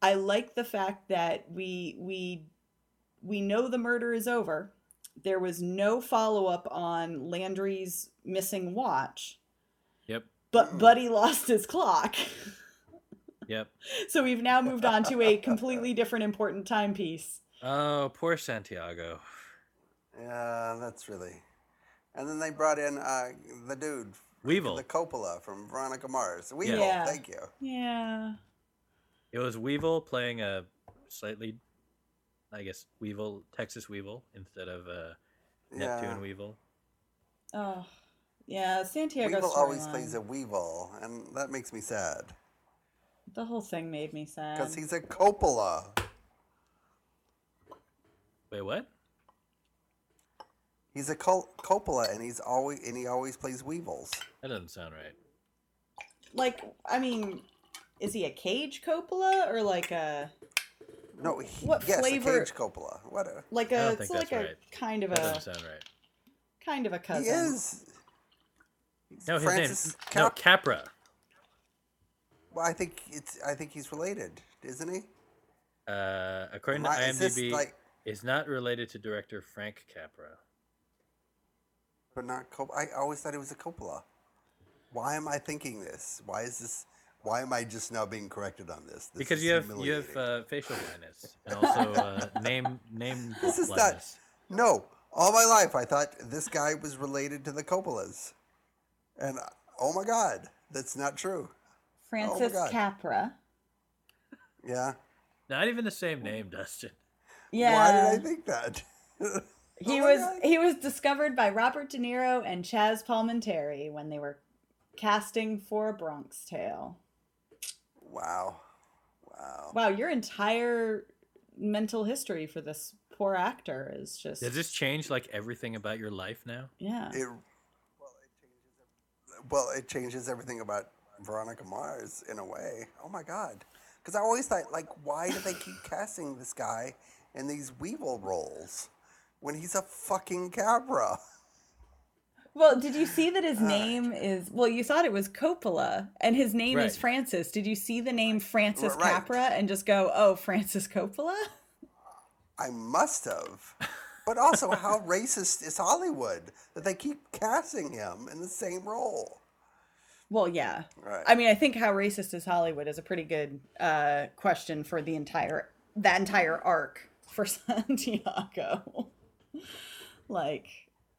Speaker 2: I like the fact that we we we know the murder is over. There was no follow up on Landry's missing watch, but Buddy lost his clock. *laughs*
Speaker 1: yep.
Speaker 2: So we've now moved on to a completely different important timepiece.
Speaker 1: Oh, poor Santiago.
Speaker 3: Yeah, that's really. And then they brought in uh, the dude,
Speaker 1: Weevil.
Speaker 3: the Coppola from Veronica Mars. Weevil,
Speaker 2: Yeah.
Speaker 3: thank you.
Speaker 2: Yeah.
Speaker 1: It was Weevil playing a slightly, I guess, Weevil, Texas Weevil instead of uh, Neptune
Speaker 3: Yeah.
Speaker 1: Weevil.
Speaker 2: Oh. Yeah, Santiago.
Speaker 3: Weevil always
Speaker 2: storyline.
Speaker 3: plays a Weevil, and that makes me sad
Speaker 2: The whole thing made me sad.
Speaker 3: because he's a Coppola.
Speaker 1: Wait, what?
Speaker 3: He's a Col- Coppola, and he's always and he always plays Weevils.
Speaker 1: That doesn't sound right.
Speaker 2: Like, I mean, is he a Cage Coppola or like a
Speaker 3: No, he,
Speaker 2: What
Speaker 3: yes,
Speaker 2: flavor-
Speaker 3: a Cage Coppola. What a,
Speaker 2: like
Speaker 1: I
Speaker 2: a
Speaker 1: don't
Speaker 2: it's
Speaker 1: think
Speaker 2: like
Speaker 1: that's
Speaker 2: a
Speaker 1: right.
Speaker 2: kind of
Speaker 1: That
Speaker 2: a
Speaker 1: doesn't sound right.
Speaker 2: kind of a cousin.
Speaker 3: he is.
Speaker 1: No, his
Speaker 3: Francis
Speaker 1: name.
Speaker 3: Cap-
Speaker 1: No, Capra.
Speaker 3: Well, I think it's. I think he's related, isn't he?
Speaker 1: Uh, according
Speaker 3: Am
Speaker 1: to
Speaker 3: I- is
Speaker 1: IMDb,
Speaker 3: like,
Speaker 1: is not related to director Frank Capra.
Speaker 3: but not Cop- I always thought it was a Coppola. Why am I thinking this? Why is this? Why am I just now being corrected on this? this
Speaker 1: because you have you have uh, facial blindness and also uh, *laughs* name name
Speaker 3: This is not. No, all my life I thought this guy was related to the Coppolas, and uh, oh my God, that's not true.
Speaker 2: Francis
Speaker 3: God.
Speaker 2: Capra.
Speaker 3: Yeah.
Speaker 1: Not even the same name, Dustin.
Speaker 2: Yeah.
Speaker 3: Why did I think that? *laughs*
Speaker 2: He
Speaker 3: Oh
Speaker 2: was
Speaker 3: God.
Speaker 2: he was discovered by Robert De Niro and Chaz Palminteri when they were casting for Bronx Tale.
Speaker 3: Wow. Wow.
Speaker 2: Wow, your entire mental history for this poor actor is just
Speaker 1: Does this change like everything about your life now?
Speaker 2: yeah.
Speaker 3: It, well, it changes. Well, it changes everything about Veronica Mars in a way. Oh my God. Because I always thought, like, why do they keep casting this guy in these Weevil roles when he's a fucking Capra?
Speaker 2: Well, did you see that his name is well, you thought it was Coppola and his name is Francis. Did you see the name Francis
Speaker 3: Right.
Speaker 2: Capra and just go, "Oh, Francis Coppola?"
Speaker 3: I must have. But also, how racist is Hollywood that they keep casting him in the same role?
Speaker 2: Well, yeah.
Speaker 3: Right.
Speaker 2: I mean, I think how racist is Hollywood is a pretty good uh, question for the entire that entire arc for *laughs* Santiago. like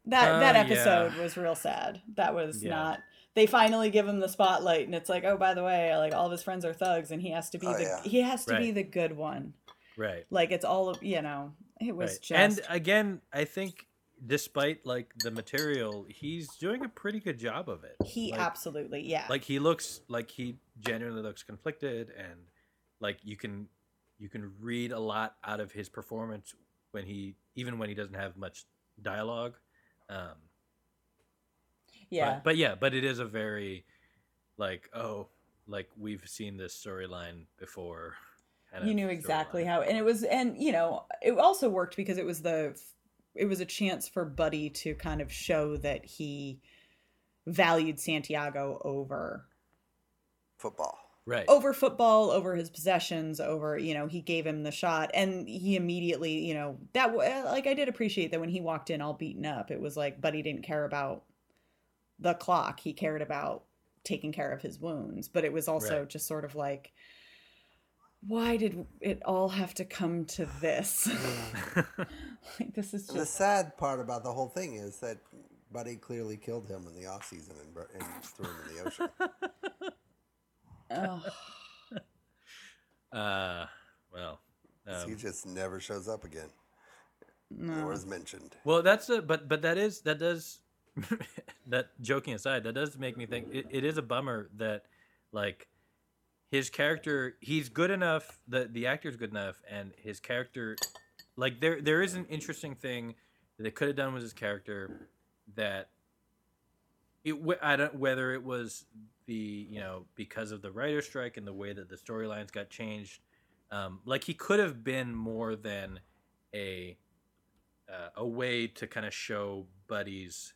Speaker 2: that
Speaker 1: Oh,
Speaker 2: that
Speaker 1: yeah.
Speaker 3: Uh,
Speaker 2: episode was real sad. That was
Speaker 1: Yeah.
Speaker 2: not. They finally give him the spotlight, and it's like, oh, by the way, like all of his friends are thugs, and he has to be
Speaker 3: Oh,
Speaker 2: the
Speaker 3: yeah.
Speaker 2: he has to be the good one.
Speaker 1: Right.
Speaker 2: Like it's all of you know. It was
Speaker 1: right.
Speaker 2: just
Speaker 1: And again, I think despite like the material, he's doing a pretty good job of it.
Speaker 2: he
Speaker 1: Like-
Speaker 2: absolutely yeah.
Speaker 1: like he looks like he genuinely looks conflicted and like you can you can read a lot out of his performance when he even when he doesn't have much dialogue um
Speaker 2: yeah.
Speaker 1: but, but yeah but it is a very like oh like we've seen this storyline before
Speaker 2: you knew exactly how and it was and you know it also worked because it was the it was a chance for buddy to kind of show that he valued santiago over
Speaker 3: Football.
Speaker 1: right
Speaker 2: over football over his possessions over you know he gave him the shot and he immediately you know that uh, like i did appreciate that when he walked in all beaten up it was like buddy didn't care about the clock he cared about taking care of his wounds but it was also
Speaker 1: Right.
Speaker 2: just sort of like why did it all have to come to this *sighs* *laughs* like this is
Speaker 3: And the sad part about the whole thing is that Buddy clearly killed him in the off season and, bur- and threw him in the ocean.
Speaker 2: oh. *laughs*
Speaker 1: uh well um,
Speaker 3: he just never shows up again.
Speaker 2: No.
Speaker 3: Or is mentioned.
Speaker 1: Well, that's a but but that is that does *laughs* that joking aside, that does make me think it, it is a bummer that like his character he's good enough the the actor's good enough and his character like there there is an interesting thing that they could have done with his character that it I don't whether it was the you know because of the writer strike and the way that the storylines got changed um, like he could have been more than a uh, a way to kind of show buddies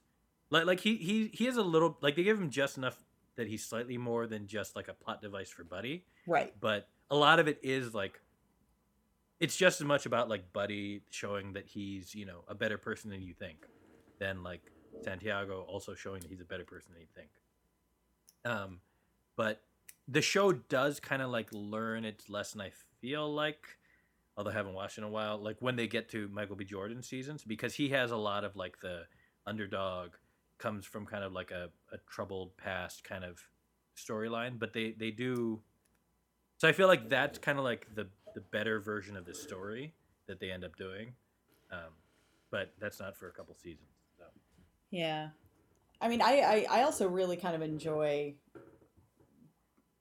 Speaker 1: like like he he he has a little like they give him just enough that he's slightly more than just like a plot device for Buddy,
Speaker 2: right
Speaker 1: but a lot of it is like it's just as much about like Buddy showing that he's you know a better person than you think, than like Santiago also showing that he's a better person than you think. Um, but the show does kind of like learn its lesson. I feel like, although I haven't watched in a while, like when they get to Michael B. Jordan seasons, because he has a lot of like the underdog comes from kind of like a, a troubled past kind of storyline, but they they do. So I feel like that's kind of like the the better version of the story that they end up doing, um, but that's not for a couple seasons. So.
Speaker 2: Yeah. I mean, I, I, I also really kind of enjoy.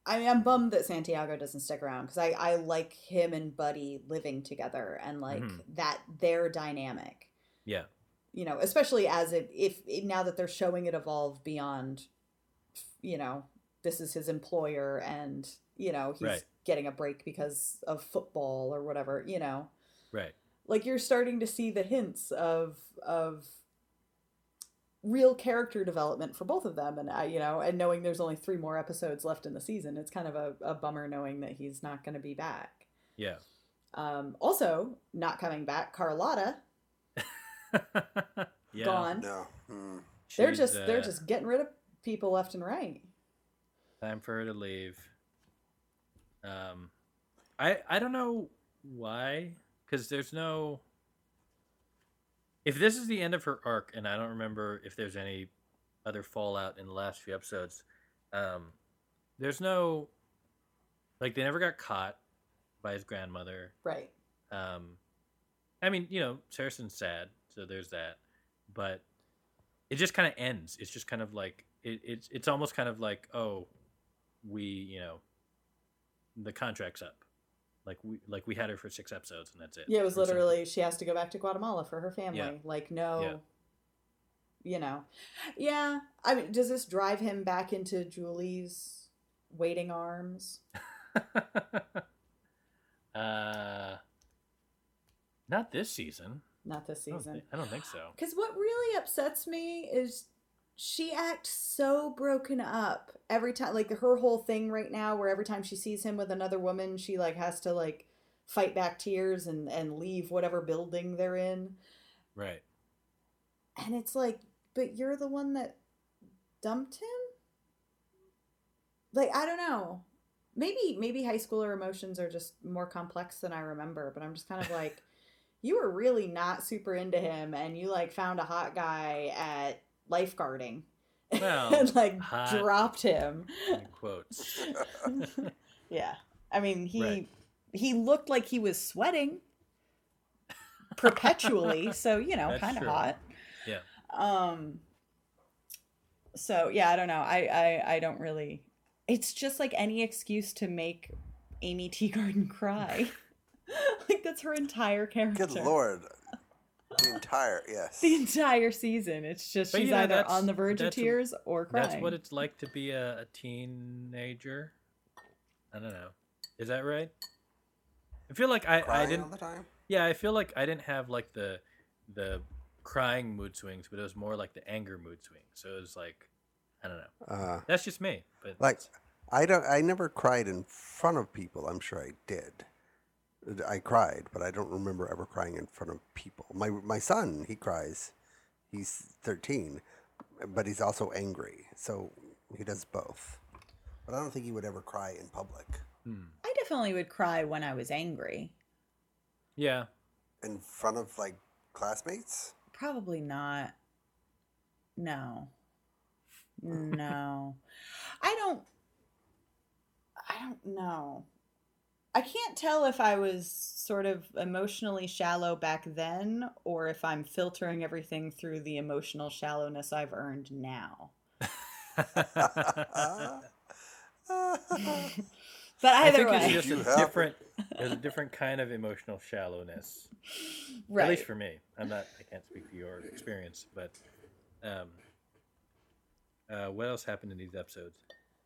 Speaker 2: I mean, I'm bummed that Santiago doesn't stick around because I, I like him and Buddy living together and like
Speaker 1: Mhm.
Speaker 2: that their dynamic.
Speaker 1: Yeah.
Speaker 2: You know, especially as it if now that they're showing it evolve beyond, you know, this is his employer and you know he's
Speaker 1: Right.
Speaker 2: getting a break because of football or whatever. You know,
Speaker 1: Right.
Speaker 2: like you're starting to see the hints of of real character development for both of them and I you know and knowing there's only three more episodes left in the season it's kind of a, a bummer knowing that he's not going to be back
Speaker 1: Yeah.
Speaker 2: um also not coming back Carlotta *laughs*
Speaker 1: yeah.
Speaker 2: gone
Speaker 3: No. Hmm.
Speaker 2: they're
Speaker 1: She's,
Speaker 2: just they're
Speaker 1: uh,
Speaker 2: just getting rid of people left and right
Speaker 1: time for her to leave. Um, I I don't know why, because there's no. If this is the end of her arc, and I don't remember if there's any other fallout in the last few episodes, um, there's no. Like they never got caught by his grandmother.
Speaker 2: right
Speaker 1: Um, I mean, you know, Saracen's sad, so there's that. But it just kind of ends. It's just kind of like it, it's it's almost kind of like oh, we you know, the contract's up. Like we like we had her for six episodes and that's it.
Speaker 2: Yeah, it was
Speaker 1: or something.
Speaker 2: literally she has to go back to Guatemala for her family.
Speaker 1: Yeah.
Speaker 2: Like no
Speaker 1: Yeah.
Speaker 2: you know. Yeah. I mean, does this drive him back into Julie's waiting arms? *laughs*
Speaker 1: uh, not this season.
Speaker 2: Not this
Speaker 1: I don't,
Speaker 2: season.
Speaker 1: I don't think so.
Speaker 2: Because what really upsets me is she acts so broken up every time. Like her whole thing right now, where every time she sees him with another woman, she like has to like fight back tears and and leave whatever building they're in.
Speaker 1: Right.
Speaker 2: And it's like, but you're the one that dumped him? Like, I don't know. Maybe maybe high schooler emotions are just more complex than I remember, but I'm just kind of like you were really not super into him and you like found a hot guy at lifeguarding
Speaker 1: Well,
Speaker 2: and *laughs* like
Speaker 1: hot-
Speaker 2: dropped him.
Speaker 1: Quotes. *laughs*
Speaker 2: Yeah. I mean, he
Speaker 1: Right.
Speaker 2: he looked like he was sweating perpetually, *laughs* so you know, kind of hot.
Speaker 1: Yeah.
Speaker 2: Um so yeah, I don't know. I I I don't really it's just like any excuse to make Aimee Teegarden cry. *laughs* like that's her entire character.
Speaker 3: Good lord. *laughs* The entire yes.
Speaker 2: The entire season. It's just
Speaker 1: But,
Speaker 2: she's
Speaker 1: you know,
Speaker 2: either on the verge of tears or crying.
Speaker 1: That's what it's like to be a, a teenager. I don't know. Is that right? I feel like I, I
Speaker 3: Crying all
Speaker 1: didn't.
Speaker 3: the time.
Speaker 1: Yeah, I feel like I didn't have like the the crying mood swings, but it was more like the anger mood swings. So it was like, I don't know.
Speaker 3: Uh,
Speaker 1: That's just me. But
Speaker 3: like I don't. I never cried in front of people. I'm sure I did. I cried, but I don't remember ever crying in front of people. My my son, he cries. He's 13, but he's also angry, so he does both. But I don't think he would ever cry in public. Hmm.
Speaker 2: I definitely would cry when I was angry.
Speaker 1: yeah,
Speaker 3: In front of like classmates.
Speaker 2: Probably not. No. *laughs* No. I don't I don't know. I can't tell if I was sort of emotionally shallow back then or if I'm filtering everything through the emotional shallowness I've earned now. But
Speaker 1: I
Speaker 2: either
Speaker 1: think
Speaker 2: way,
Speaker 1: it's just a different. There's a different kind of emotional shallowness.
Speaker 2: right.
Speaker 1: At least for me. I'm not. I can't speak for your experience, but um, uh, what else happened in these episodes?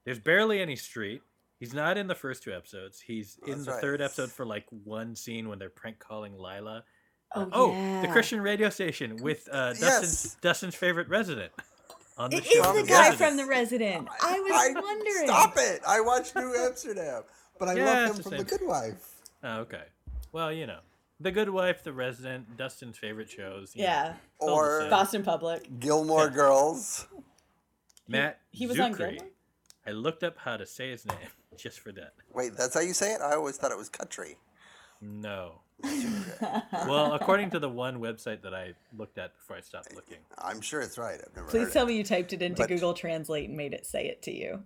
Speaker 1: There's barely any street. He's not in the first two episodes. He's in the
Speaker 3: right.
Speaker 1: third episode for like one scene when they're prank calling Lila.
Speaker 2: Oh,
Speaker 1: the
Speaker 2: yeah.
Speaker 1: Christian radio station with uh, Dustin's
Speaker 3: Yes.
Speaker 1: Dustin's favorite resident on the
Speaker 2: It
Speaker 1: show.
Speaker 2: is the
Speaker 3: The
Speaker 2: guy
Speaker 1: Resident.
Speaker 2: from The Resident. I was wondering.
Speaker 3: Stop it! I watched New Amsterdam, but I
Speaker 1: Yeah,
Speaker 3: love him
Speaker 1: the
Speaker 3: from
Speaker 1: same.
Speaker 3: The Good Wife.
Speaker 1: Oh, okay. Well, you know, The Good Wife, The Resident, Dustin's favorite shows. you know,
Speaker 2: Yeah.
Speaker 1: it's all the
Speaker 3: Or-
Speaker 2: Boston Public.
Speaker 3: Gilmore
Speaker 1: Yeah.
Speaker 3: Girls.
Speaker 1: Matt
Speaker 2: he was on
Speaker 1: Czuchry.
Speaker 2: Gilmore?
Speaker 1: I looked up how to say his name just for that.
Speaker 3: Wait, that's how you say it? I always thought it was country.
Speaker 1: No. *laughs* *laughs* well, according to the one website that I looked at before I stopped looking.
Speaker 3: I'm sure it's right. I've never
Speaker 2: Please
Speaker 3: heard
Speaker 2: tell
Speaker 3: it.
Speaker 2: me you typed it into
Speaker 3: But-
Speaker 2: Google Translate and made it say it to you.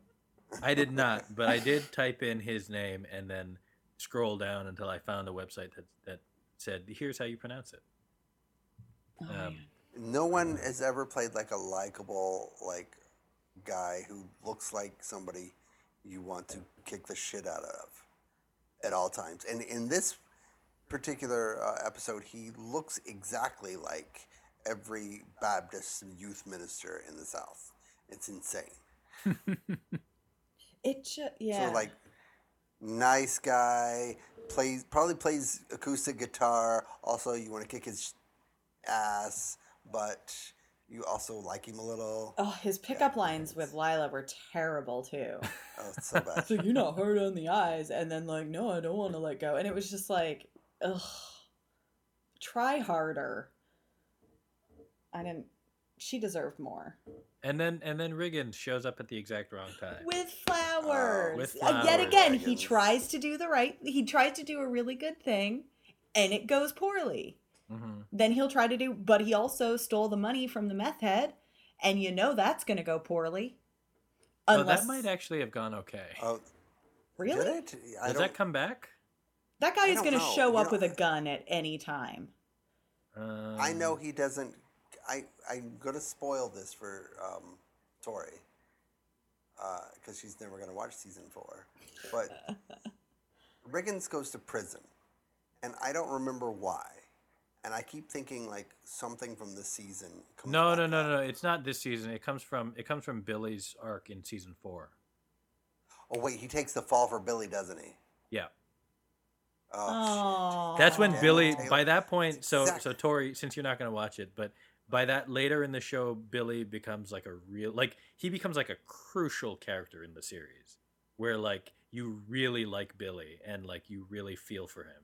Speaker 1: I did not, but I did type in his name and then scroll down until I found a website that, that said, here's how you pronounce it.
Speaker 2: Oh,
Speaker 1: Um.
Speaker 3: No one has ever played like a likable like guy who looks like somebody you want to kick the shit out of at all times. And in this particular uh, episode, he looks exactly like every Baptist youth minister in the South. It's insane. *laughs*
Speaker 2: It just yeah.
Speaker 3: So like nice guy, plays probably plays acoustic guitar. Also, you want to kick his ass, but you also like him a little.
Speaker 2: Oh, his pickup lines with Lila were terrible too. *laughs*
Speaker 3: Oh, it's so *laughs* bad.
Speaker 2: so you're not hard on the eyes, and then like, no, I don't want to let go, and it was just like, ugh, try harder. I didn't. She deserved more.
Speaker 1: And then and then Riggins shows up at the exact wrong time.
Speaker 2: With flowers.
Speaker 1: with
Speaker 2: Uh, Yet
Speaker 1: flowers.
Speaker 2: again, he tries to do the right. He tries to do a really good thing, and it goes poorly. Then he'll try to do, but he also stole the money from the meth head, and you know that's going to go poorly.
Speaker 1: Oh, that might actually have gone okay.
Speaker 3: Oh,
Speaker 2: really
Speaker 3: did it?
Speaker 1: Does
Speaker 3: don't.
Speaker 1: that come back?
Speaker 2: that guy
Speaker 3: I
Speaker 2: is going to show
Speaker 3: You
Speaker 2: up
Speaker 3: know-
Speaker 2: with a gun at any time.
Speaker 1: Um,
Speaker 3: I know he doesn't. I I'm gonna spoil this for um, Tori because she's never gonna watch season four. But *laughs* Riggins goes to prison, and I don't remember why. And I keep thinking like something from this season. Comes
Speaker 1: No,
Speaker 3: back
Speaker 1: no, no, no. It's not this season. It comes from it comes from Billy's arc in season four.
Speaker 3: Oh wait, he takes the fall for Billy, doesn't he?
Speaker 1: Yeah,
Speaker 3: Oh,
Speaker 1: that's when
Speaker 3: Yeah,
Speaker 1: Billy.
Speaker 3: Taylor.
Speaker 1: By that point, so so Tori, since you're not going to watch it, but by that later in the show, Billy becomes like a real like he becomes like a crucial character in the series, where like you really like Billy and like you really feel for him.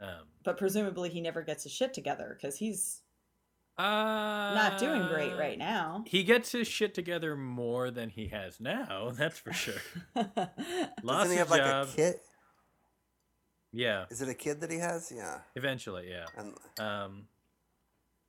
Speaker 1: Um,
Speaker 2: But presumably he never gets his shit together because he's
Speaker 1: uh,
Speaker 2: not doing great right now.
Speaker 1: He gets his shit together more than he has now. *laughs* That's for sure. Lost *laughs*
Speaker 3: Doesn't he
Speaker 1: his
Speaker 3: have like
Speaker 1: job.
Speaker 3: a kid?
Speaker 1: Yeah,
Speaker 3: Is it a kid that he has? Yeah.
Speaker 1: eventually, yeah.
Speaker 3: And
Speaker 1: Um,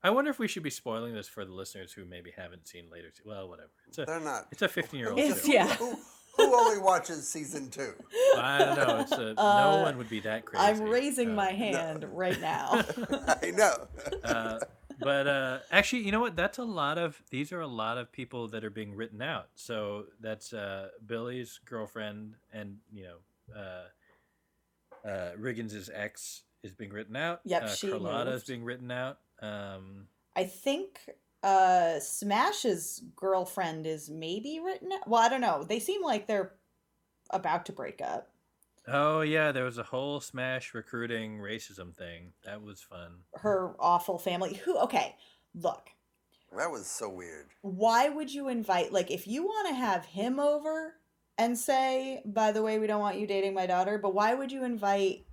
Speaker 1: I wonder if we should be spoiling this for the listeners who maybe haven't seen later. se- Well, whatever. It's a
Speaker 3: they're not.
Speaker 1: it's a 15 year old show.
Speaker 2: yeah.
Speaker 3: Who, who only watches season two?
Speaker 1: I don't know. It's a,
Speaker 2: Uh,
Speaker 1: no one would be that crazy.
Speaker 2: I'm raising
Speaker 1: Uh,
Speaker 2: my hand right now. *laughs*
Speaker 3: I know.
Speaker 1: uh, but uh, actually, you know what? That's a lot of. These are a lot of people that are being written out. So that's uh, Billy's girlfriend, and you know, uh, uh, Riggins' ex is being written out.
Speaker 2: Yep,
Speaker 1: uh,
Speaker 2: she
Speaker 1: Carlotta is
Speaker 2: moved.
Speaker 1: being written out. Um,
Speaker 2: I think uh Smash's girlfriend is maybe written. Well, I don't know. They seem like they're about to break up.
Speaker 1: oh yeah, there was a whole Smash recruiting racism thing. That was fun.
Speaker 2: Her awful family. Who? Okay, look.
Speaker 3: That was so weird.
Speaker 2: Why would you invite? Like, if you want to have him over and say, "By the way, we don't want you dating my daughter," but why would you invite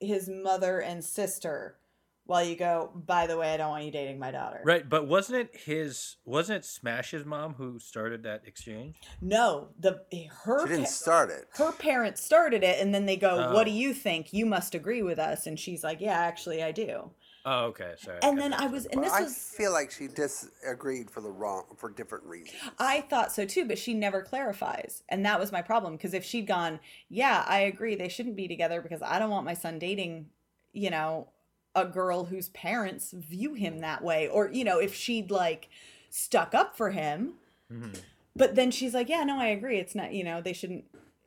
Speaker 2: his mother and sister while you go? By the way, I don't want you dating my daughter.
Speaker 1: Right, but wasn't it his? Wasn't it Smash's mom who started that exchange?
Speaker 2: No, the her
Speaker 3: She didn't
Speaker 2: pa-
Speaker 3: start it.
Speaker 2: her parents started it and then they go
Speaker 1: Oh.
Speaker 2: what do oh. you think you must agree with us and she's like yeah actually i do
Speaker 1: Oh, okay, sorry.
Speaker 2: and
Speaker 1: got
Speaker 2: then i was
Speaker 1: up.
Speaker 2: and
Speaker 3: Well,
Speaker 2: this
Speaker 3: I
Speaker 2: was I
Speaker 3: feel like she disagreed for the wrong for different reasons.
Speaker 2: i thought so too but she never clarifies and that was my problem because if she'd gone yeah i agree they shouldn't be together because i don't want my son dating you know a girl whose parents view him that way or you know if she'd like stuck up for him
Speaker 1: Mhm.
Speaker 2: but then she's like yeah no i agree it's not you know they shouldn't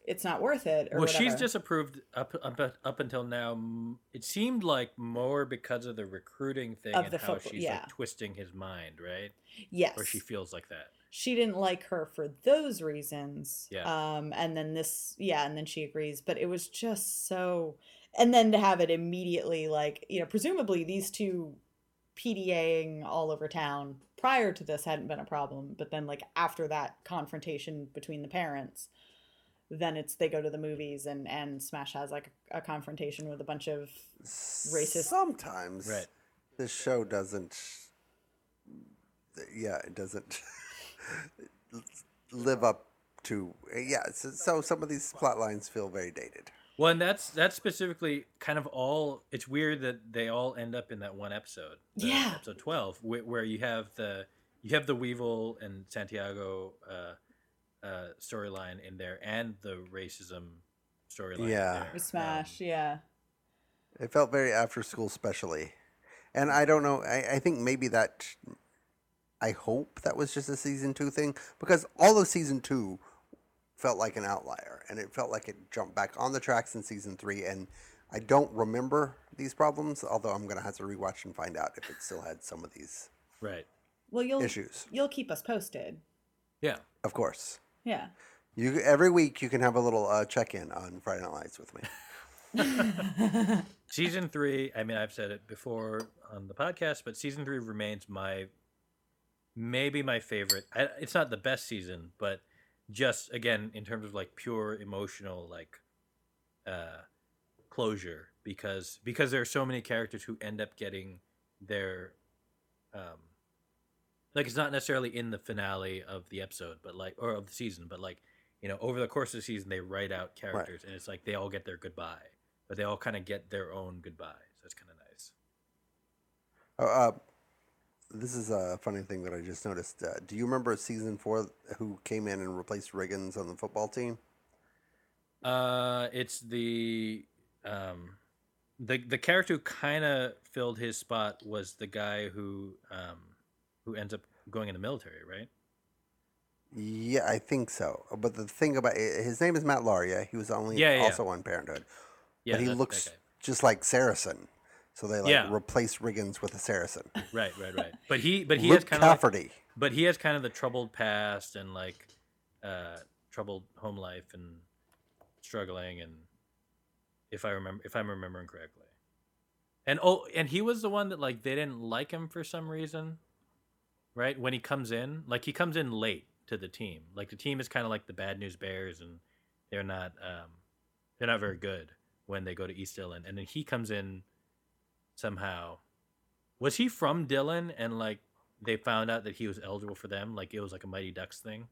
Speaker 2: it's not worth it or
Speaker 1: well, she's
Speaker 2: whatever.
Speaker 1: disapproved up, up up until now. It seemed like more because of the recruiting thing
Speaker 2: Of
Speaker 1: and how
Speaker 2: football-
Speaker 1: she's
Speaker 2: yeah.
Speaker 1: like twisting his mind, right?
Speaker 2: yes
Speaker 1: Or she feels like that.
Speaker 2: she didn't like her for those reasons.
Speaker 1: Yeah.
Speaker 2: Um, and then this, yeah, and then she agrees, but it was just so, and then to have it immediately, like, you know, presumably these two PDAing all over town prior to this hadn't been a problem, but then like after that confrontation between the parents, then it's they go to the movies and and Smash has like a, a confrontation with a bunch of Racist.
Speaker 3: Sometimes
Speaker 1: Right.
Speaker 3: this show doesn't. Yeah, it doesn't *laughs* live up to. Yeah, so, so some of these plot lines feel very dated.
Speaker 1: Well, and that's that's specifically kind of all. It's weird that they all end up in that one episode. the
Speaker 2: Yeah.
Speaker 1: episode twelve, wh- where you have the you have the Weevil and Santiago uh, uh, storyline in there, and the racism storyline.
Speaker 3: Yeah.
Speaker 1: there.
Speaker 2: with Smash.
Speaker 1: Um,
Speaker 2: yeah.
Speaker 3: It felt very after school, specially, and I don't know. I, I think maybe that. I hope that was just a season two thing because all of season two felt like an outlier, and it felt like it jumped back on the tracks in season three. And I don't remember these problems, although I'm gonna have to rewatch and find out if it still had some of these
Speaker 1: right.
Speaker 2: Well, you'll
Speaker 3: issues.
Speaker 2: you'll keep us posted.
Speaker 1: Yeah.
Speaker 3: Of course,
Speaker 2: Yeah.
Speaker 3: you every week you can have a little uh, check in on Friday Night Lights with me. *laughs* *laughs*
Speaker 1: season three i mean i've said it before on the podcast but season three remains my maybe my favorite. I, it's not the best season, but just again in terms of like pure emotional like uh closure because because there are so many characters who end up getting their um like it's not necessarily in the finale of the episode but like or of the season but like you know over the course of the season they write out characters and it's like they all get their goodbye but they all kind of get their own goodbye so it's kind of nice.
Speaker 3: Oh, uh, this is a funny thing that I just noticed. Uh, do you remember season four who came in and replaced Riggins on the football team?
Speaker 1: Uh, it's the um, the the character who kind of filled his spot was the guy who um, who ends up going in the military, right?
Speaker 3: Yeah, I think so. But the thing about his name is Matt Lauria. He was only
Speaker 1: Yeah, yeah, yeah.
Speaker 3: also on Parenthood,
Speaker 1: Yeah,
Speaker 3: but he looks just like Saracen. So they like
Speaker 1: Yeah.
Speaker 3: replace Riggins with a Saracen.
Speaker 1: right, right, right. But he but he has
Speaker 3: Luke
Speaker 1: kind of like, but he has kind of the troubled past and like uh, troubled home life and struggling and if I remember if I'm remembering correctly. And oh, and he was the one that like they didn't like him for some reason, right? When he comes in, like he comes in late to the team. Like the team is kind of like the Bad News Bears, and they're not um, they're not very good when they go to East Dillon. And then he comes in somehow. Was he from Dillon and like they found out that he was eligible for them? Like it was like a Mighty Ducks thing.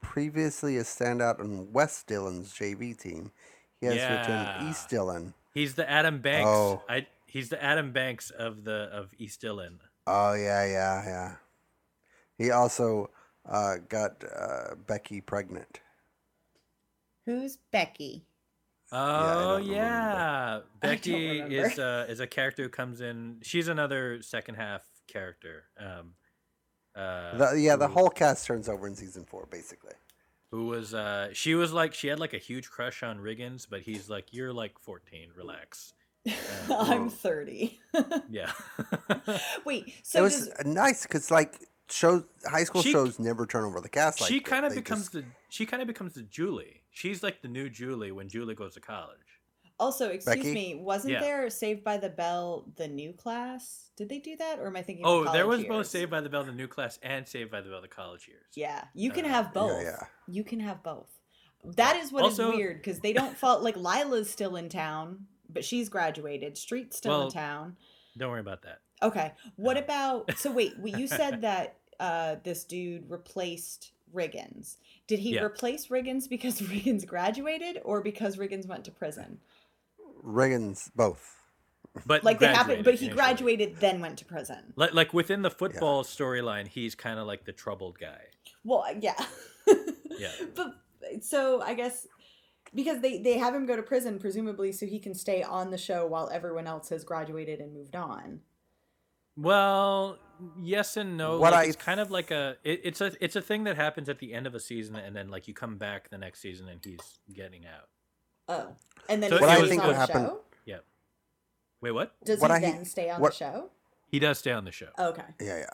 Speaker 3: Previously a standout on West Dillon's JV team, he has
Speaker 1: Yeah.
Speaker 3: returned East Dillon.
Speaker 1: He's the Adam Banks.
Speaker 3: Oh.
Speaker 1: I he's the Adam Banks of the of East Dylan.
Speaker 3: Oh yeah, yeah, yeah. He also uh, got uh, Becky pregnant.
Speaker 2: Who's Becky?
Speaker 3: I
Speaker 1: Oh
Speaker 3: don't
Speaker 1: yeah, *laughs* Becky is uh, is a character who comes in. She's another second half character. Um, uh,
Speaker 3: The, yeah, the whole cast turns over in season four, basically.
Speaker 1: who was uh, she was like she had like a huge crush on Riggins, but he's like you're like 14, relax. *laughs*
Speaker 2: I'm 30.
Speaker 3: Uh, *laughs*
Speaker 1: Yeah,
Speaker 2: Wait, so
Speaker 3: it was
Speaker 2: does,
Speaker 3: nice because like shows, high school
Speaker 1: She-
Speaker 3: shows never turn over the cast. Like
Speaker 1: she
Speaker 3: that.
Speaker 1: kind of becomes
Speaker 3: just-
Speaker 1: the she kind of becomes the Julie. She's like the new Julie when Julie goes to college.
Speaker 2: also, excuse
Speaker 3: Becky?
Speaker 2: me, wasn't
Speaker 1: Yeah.
Speaker 2: there Saved by the Bell the new class? Did they do that, or am I thinking?
Speaker 1: Oh,
Speaker 2: the
Speaker 1: there was
Speaker 2: college
Speaker 1: both? Saved by the Bell the new class and Saved by the Bell the college years.
Speaker 2: Yeah, you can
Speaker 1: Uh,
Speaker 2: have both.
Speaker 3: yeah.
Speaker 2: You can have both. That is what is
Speaker 1: Also-
Speaker 2: weird because they don't fall. Like Lila's still in town, but she's graduated. Street's still
Speaker 1: Well-
Speaker 2: in town.
Speaker 1: Don't worry about that.
Speaker 2: Okay. What
Speaker 1: Uh.
Speaker 2: about? So wait, you said *laughs* that uh, this dude replaced Riggins. Did he
Speaker 1: Yeah.
Speaker 2: replace Riggins because *laughs* Riggins graduated, or because Riggins went to prison?
Speaker 3: Riggins both.
Speaker 1: But
Speaker 2: Like they happened, but he
Speaker 1: initially.
Speaker 2: graduated then went to prison.
Speaker 1: Like, like within the football storyline, he's kind of like the troubled guy.
Speaker 2: Well, uh, yeah. *laughs*
Speaker 1: Yeah. *laughs*
Speaker 2: But so I guess because they they have him go to prison presumably so he can stay on the show while everyone else has graduated and moved on.
Speaker 1: Well, yes and no.
Speaker 3: What
Speaker 1: like,
Speaker 3: I
Speaker 1: it's kind of like a it, it's a it's a thing that happens at the end of a season, and then like you come back the next season and he's getting out.
Speaker 2: Oh, and then
Speaker 1: So
Speaker 2: he
Speaker 1: What I
Speaker 2: stays
Speaker 1: think
Speaker 2: on
Speaker 3: would
Speaker 2: the
Speaker 3: happen-
Speaker 2: show?
Speaker 1: Yeah. Wait, what?
Speaker 2: Does
Speaker 3: What
Speaker 2: he
Speaker 3: I-
Speaker 2: then stay on
Speaker 3: what-
Speaker 2: the show?
Speaker 1: He does stay on the show.
Speaker 2: Okay.
Speaker 3: Yeah, yeah.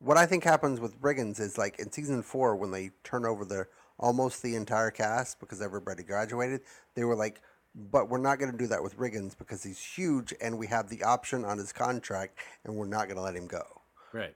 Speaker 3: What I think happens with Riggins is like in season four when they turn over the almost the entire cast because everybody graduated, they were like, "But we're not going to do that with Riggins because he's huge and we have the option on his contract and we're not going to let him go."
Speaker 1: Right.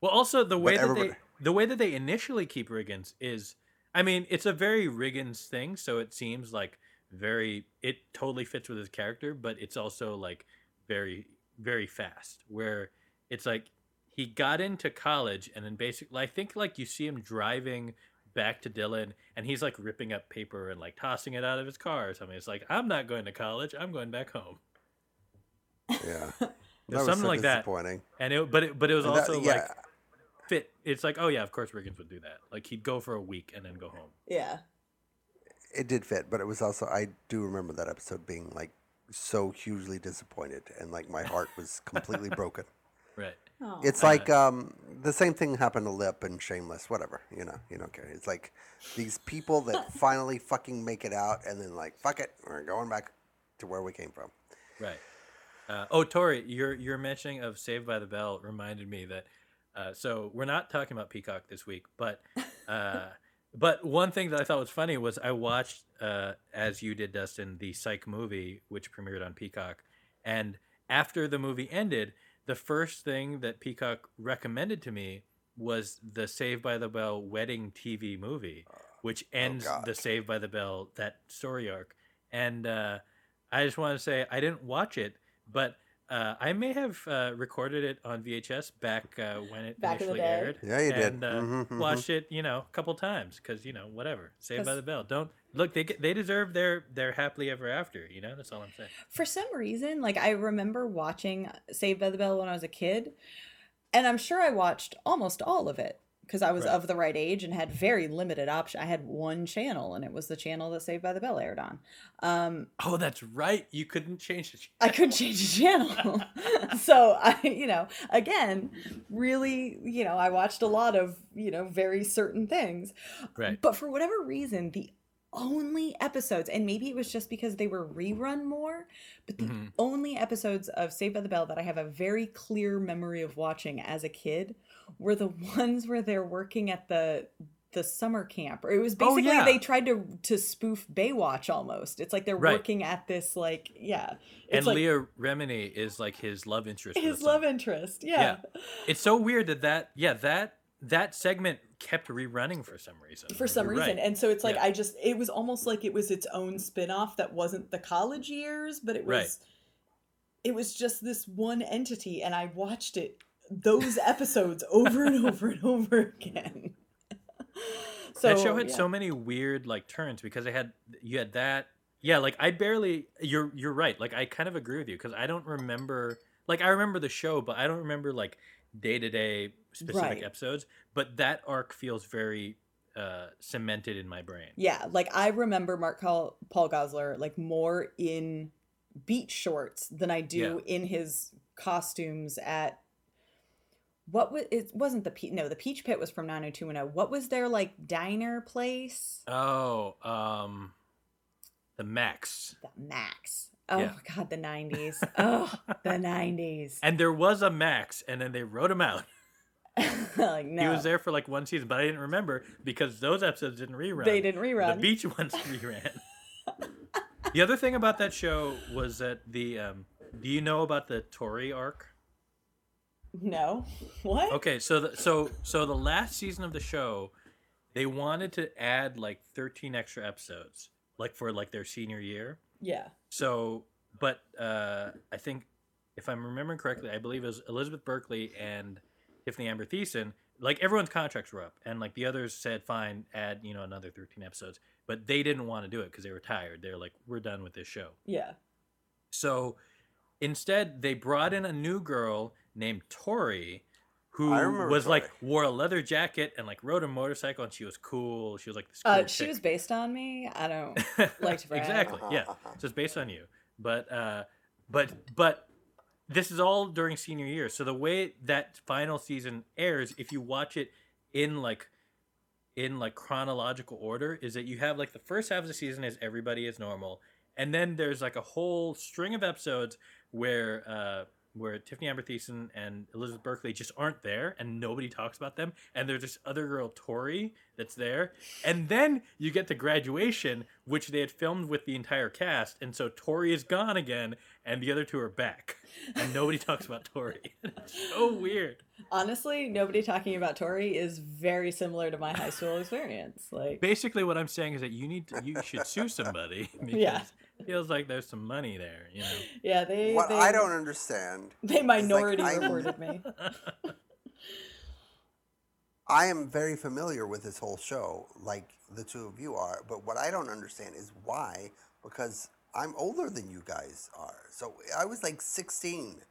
Speaker 1: Well, also the way that
Speaker 3: everybody-
Speaker 1: they the way that they initially keep Riggins is, I mean, it's a very Riggins thing, so it seems like very it totally fits with his character, but it's also like very very fast. Where it's like he got into college and then basically, I think like you see him driving back to Dillon and he's like ripping up paper and like tossing it out of his car or something. It's like I'm not going to college. I'm going back home.
Speaker 3: Yeah, *laughs*
Speaker 1: There's something like that.
Speaker 3: disappointing.
Speaker 1: And it, but it, but it was
Speaker 3: And that-
Speaker 1: also
Speaker 3: yeah,
Speaker 1: like fit. It's like, oh yeah, of course Riggins would do that. Like he'd go for a week and then go home.
Speaker 2: Yeah.
Speaker 3: it did fit, but it was also I do remember that episode being like so hugely disappointed and like my heart was completely *laughs* broken.
Speaker 1: Right.
Speaker 2: Oh.
Speaker 3: It's like um, the same thing happened to Lip and Shameless, whatever. You know, you don't care. It's like these people that *laughs* finally fucking make it out, and then like fuck it, we're going back to where we came from.
Speaker 1: Right. Uh, oh, Tori, your your mentioning of Saved by the Bell reminded me that. Uh, so we're not talking about Peacock this week, but uh, *laughs* but one thing that I thought was funny was I watched, uh, as you did, Dustin, the Psych movie, which premiered on Peacock, and after the movie ended, the first thing that Peacock recommended to me was the Save by the Bell wedding TV movie, which ends
Speaker 3: God.
Speaker 1: the Save by the Bell that story arc. And uh, I just want to say I didn't watch it, but uh, I may have uh, recorded it on VHS back uh, when it
Speaker 2: Back
Speaker 1: initially
Speaker 2: day.
Speaker 1: aired.
Speaker 3: Yeah, you did.
Speaker 1: and, uh,
Speaker 3: Mhm, mhm.
Speaker 1: Watched it, you know, a couple times because you know whatever. Saved by the Bell. Don't look. They they deserve their their happily ever after. You know, that's all I'm saying.
Speaker 2: For some reason, like I remember watching Saved by the Bell when I was a kid, and I'm sure I watched almost all of it because I was
Speaker 1: Right.
Speaker 2: of the right age and had very limited option. I had one channel, and it was the channel that Saved by the Bell aired on. Um,
Speaker 1: Oh, that's right. You couldn't change it.
Speaker 2: I couldn't change the channel. *laughs* so I, you know, again, really, you know, I watched a lot of, you know, very certain things.
Speaker 1: Right.
Speaker 2: But for whatever reason, the only episodes, and maybe it was just because they were rerun more, but the
Speaker 1: Mhm.
Speaker 2: only episodes of Saved by the Bell that I have a very clear memory of watching as a kid were the *laughs* ones where they're working at the the summer camp or it was
Speaker 1: Oh,
Speaker 2: basically
Speaker 1: yeah.
Speaker 2: they tried to to spoof Baywatch almost. It's like they're
Speaker 1: Right.
Speaker 2: working at this like yeah. It's
Speaker 1: and
Speaker 2: like
Speaker 1: Leah Remini is like his love interest.
Speaker 2: his love interest. Yeah.
Speaker 1: It's so weird that that yeah that that segment kept rerunning for some reason.
Speaker 2: For some
Speaker 1: You're
Speaker 2: reason.
Speaker 1: right.
Speaker 2: And so it's like
Speaker 1: Yeah.
Speaker 2: I just it was almost like it was its own spin-off that wasn't the college years, but it was
Speaker 1: Right.
Speaker 2: it was just this one entity and I watched it those *laughs* episodes over and over and over again. *laughs* so
Speaker 1: that show had
Speaker 2: yeah.
Speaker 1: so many weird like turns because it had you had that yeah like I barely you're you're right like I kind of agree with you because I don't remember like I remember the show but I don't remember like day to day specific
Speaker 2: Right.
Speaker 1: episodes but that arc feels very uh cemented in my brain.
Speaker 2: Yeah, like I remember Mark Paul, Paul Gosselaar like more in beach shorts than I do in his costumes at what was it wasn't the no the Peach Pit was from 90210. What was their like diner place?
Speaker 1: Oh, um, the Max.
Speaker 2: The Max. Oh
Speaker 1: Yeah.
Speaker 2: my god, the 90s. *laughs* oh, the 90s.
Speaker 1: And there was a Max, and then they wrote him out.
Speaker 2: like *laughs* no. *laughs*
Speaker 1: He was there for like one season, but I didn't remember because those episodes didn't rerun.
Speaker 2: They didn't rerun.
Speaker 1: The beach ones reran. the other thing about that show was that the um, do you know about the Tori arc?
Speaker 2: no. What?
Speaker 1: Okay, so the, so so the last season of the show, they wanted to add like 13 extra episodes, like for like their senior year.
Speaker 2: Yeah.
Speaker 1: So, but uh, I think if I'm remembering correctly, I believe it was Elizabeth Berkley and Tiffany Amber Thiessen. Like everyone's contracts were up, and like the others said, "Fine, add you know another 13 episodes," but they didn't want to do it because they were tired. They're like, "We're done with this show."
Speaker 2: Yeah.
Speaker 1: So instead, they brought in a new girl named Tori, who
Speaker 3: I remember
Speaker 1: was like wore a leather jacket and like rode a motorcycle, and she was cool. She was like this. Cool
Speaker 2: Uh, she was based on me. I don't *laughs* like to brag.
Speaker 1: exactly. Yeah. *laughs* So it's based on you. But uh but but this is all during senior year. So the way that final season airs, if you watch it in like in like chronological order, is that you have like the first half of the season is everybody is normal, and then there's like a whole string of episodes where uh where Tiffany Amber Thiessen and Elizabeth Berkley just aren't there and nobody talks about them and there's this other girl Tori that's there. And then you get to graduation which they had filmed with the entire cast and so Tori is gone again and the other two are back. And nobody *laughs* talks about Tori. *laughs* It's so weird
Speaker 2: Honestly, nobody talking about Tori is very similar to my high school *laughs* experience. Like,
Speaker 1: basically what I'm saying is that you need to you should sue *laughs* somebody because
Speaker 2: Yeah.
Speaker 1: it feels like there's some money there you know
Speaker 2: yeah, they
Speaker 3: What
Speaker 2: they,
Speaker 3: I don't understand, *laughs*
Speaker 2: they minority
Speaker 3: I-
Speaker 2: reported me.
Speaker 3: I am very familiar with this whole show, like the two of you are. But what I don't understand is why, because I'm older than you guys are. So I was like 16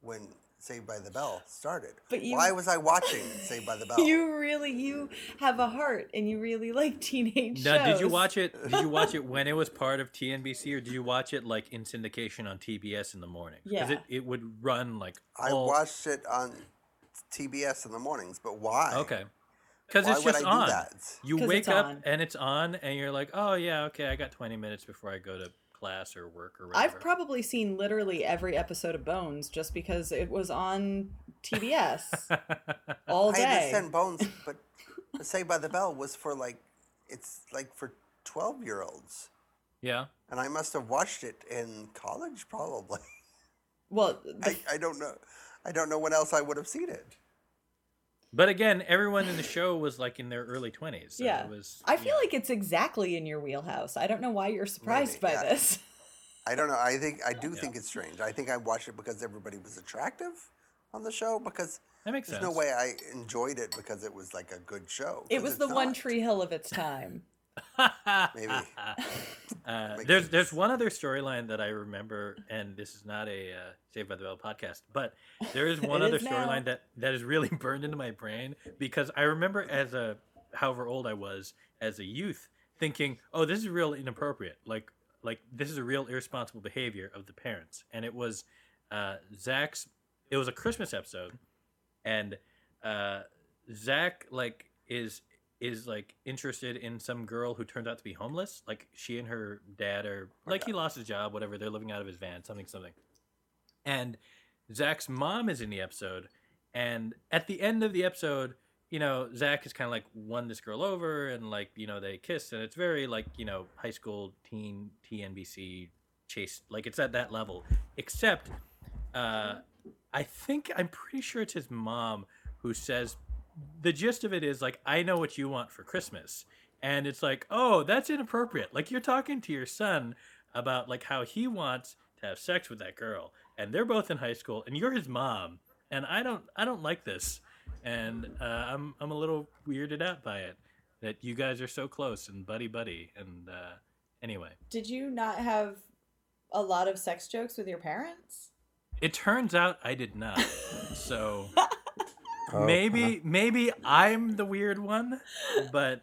Speaker 3: when Saved by the Bell started.
Speaker 2: But you-
Speaker 3: why was I watching Saved by the *laughs* Bell?
Speaker 2: You really you have a heart and you really like teenage
Speaker 1: Now, did you watch it? Did you watch it *laughs* when it was part of TNBC, or did you watch it like in syndication on TBS in the morning?
Speaker 2: Yeah.
Speaker 1: it, it would run like
Speaker 3: I watched it on TBS in the mornings, but why?
Speaker 1: Okay, because
Speaker 3: Why
Speaker 1: it's
Speaker 3: would
Speaker 1: just
Speaker 3: I do
Speaker 1: on.
Speaker 3: that?
Speaker 1: You
Speaker 2: 'Cause
Speaker 1: wake up
Speaker 2: on.
Speaker 1: and it's on, and you're like, oh yeah, okay, I got 20 minutes before I go to class or work or whatever.
Speaker 2: I've probably seen literally every episode of Bones just because it was on TBS *laughs* all day.
Speaker 3: I
Speaker 2: day.
Speaker 3: understand Bones, *laughs* but Saved by the Bell was for like, it's like for 12 year olds.
Speaker 1: yeah.
Speaker 3: And I must have watched it in college, probably.
Speaker 2: Well, *laughs* the,
Speaker 3: I, I don't know. I don't know when else I would have seen it.
Speaker 1: But again, everyone in the show was like in their early twenties. So
Speaker 2: yeah.
Speaker 1: it was.
Speaker 2: I feel
Speaker 1: yeah.
Speaker 2: like it's exactly in your wheelhouse. I don't know why you're surprised
Speaker 3: Maybe,
Speaker 2: by
Speaker 3: yeah.
Speaker 2: this. *laughs*
Speaker 3: I don't know. I think I do think it's strange. I think I watched it because everybody was attractive on the show because
Speaker 1: that makes
Speaker 3: there's
Speaker 1: sense.
Speaker 3: no way I enjoyed it because it was like a good show.
Speaker 2: It was
Speaker 3: it's
Speaker 2: the One. Tree Hill of its time.
Speaker 3: Maybe. *laughs*
Speaker 1: Uh, there's
Speaker 3: sense.
Speaker 1: there's one other storyline that I remember, and this is not a uh, Saved by the Bell podcast, but there is one other storyline that that is really *laughs* burned into my brain because I remember as a however old I was as a youth thinking, oh, this is real inappropriate, like like this is a real irresponsible behavior of the parents, and it was uh, Zach's. It was a Christmas episode, and uh, Zach like is is like interested in some girl who turns out to be homeless. Like she and her dad are like he lost his job, whatever. They're living out of his van, something, something. And Zach's mom is in the episode, and at the end of the episode, you know, Zach has kind of like won this girl over, and like you know they kiss, and it's very like you know high school teen TNBC chase, like it's at that level. Except, uh, I think I'm pretty sure it's his mom who says the gist of it is like I know what you want for Christmas. And it's like, "Oh, that's inappropriate." Like you're talking to your son about like how he wants to have sex with that girl and they're both in high school and you're his mom and I don't I don't like this. And uh, I'm I'm a little weirded out by it that you guys are so close and buddy buddy and uh anyway.
Speaker 2: Did you not have a lot of sex jokes with your parents?
Speaker 1: It turns out I did not. So *laughs*
Speaker 3: Oh,
Speaker 1: maybe maybe I'm the weird one, but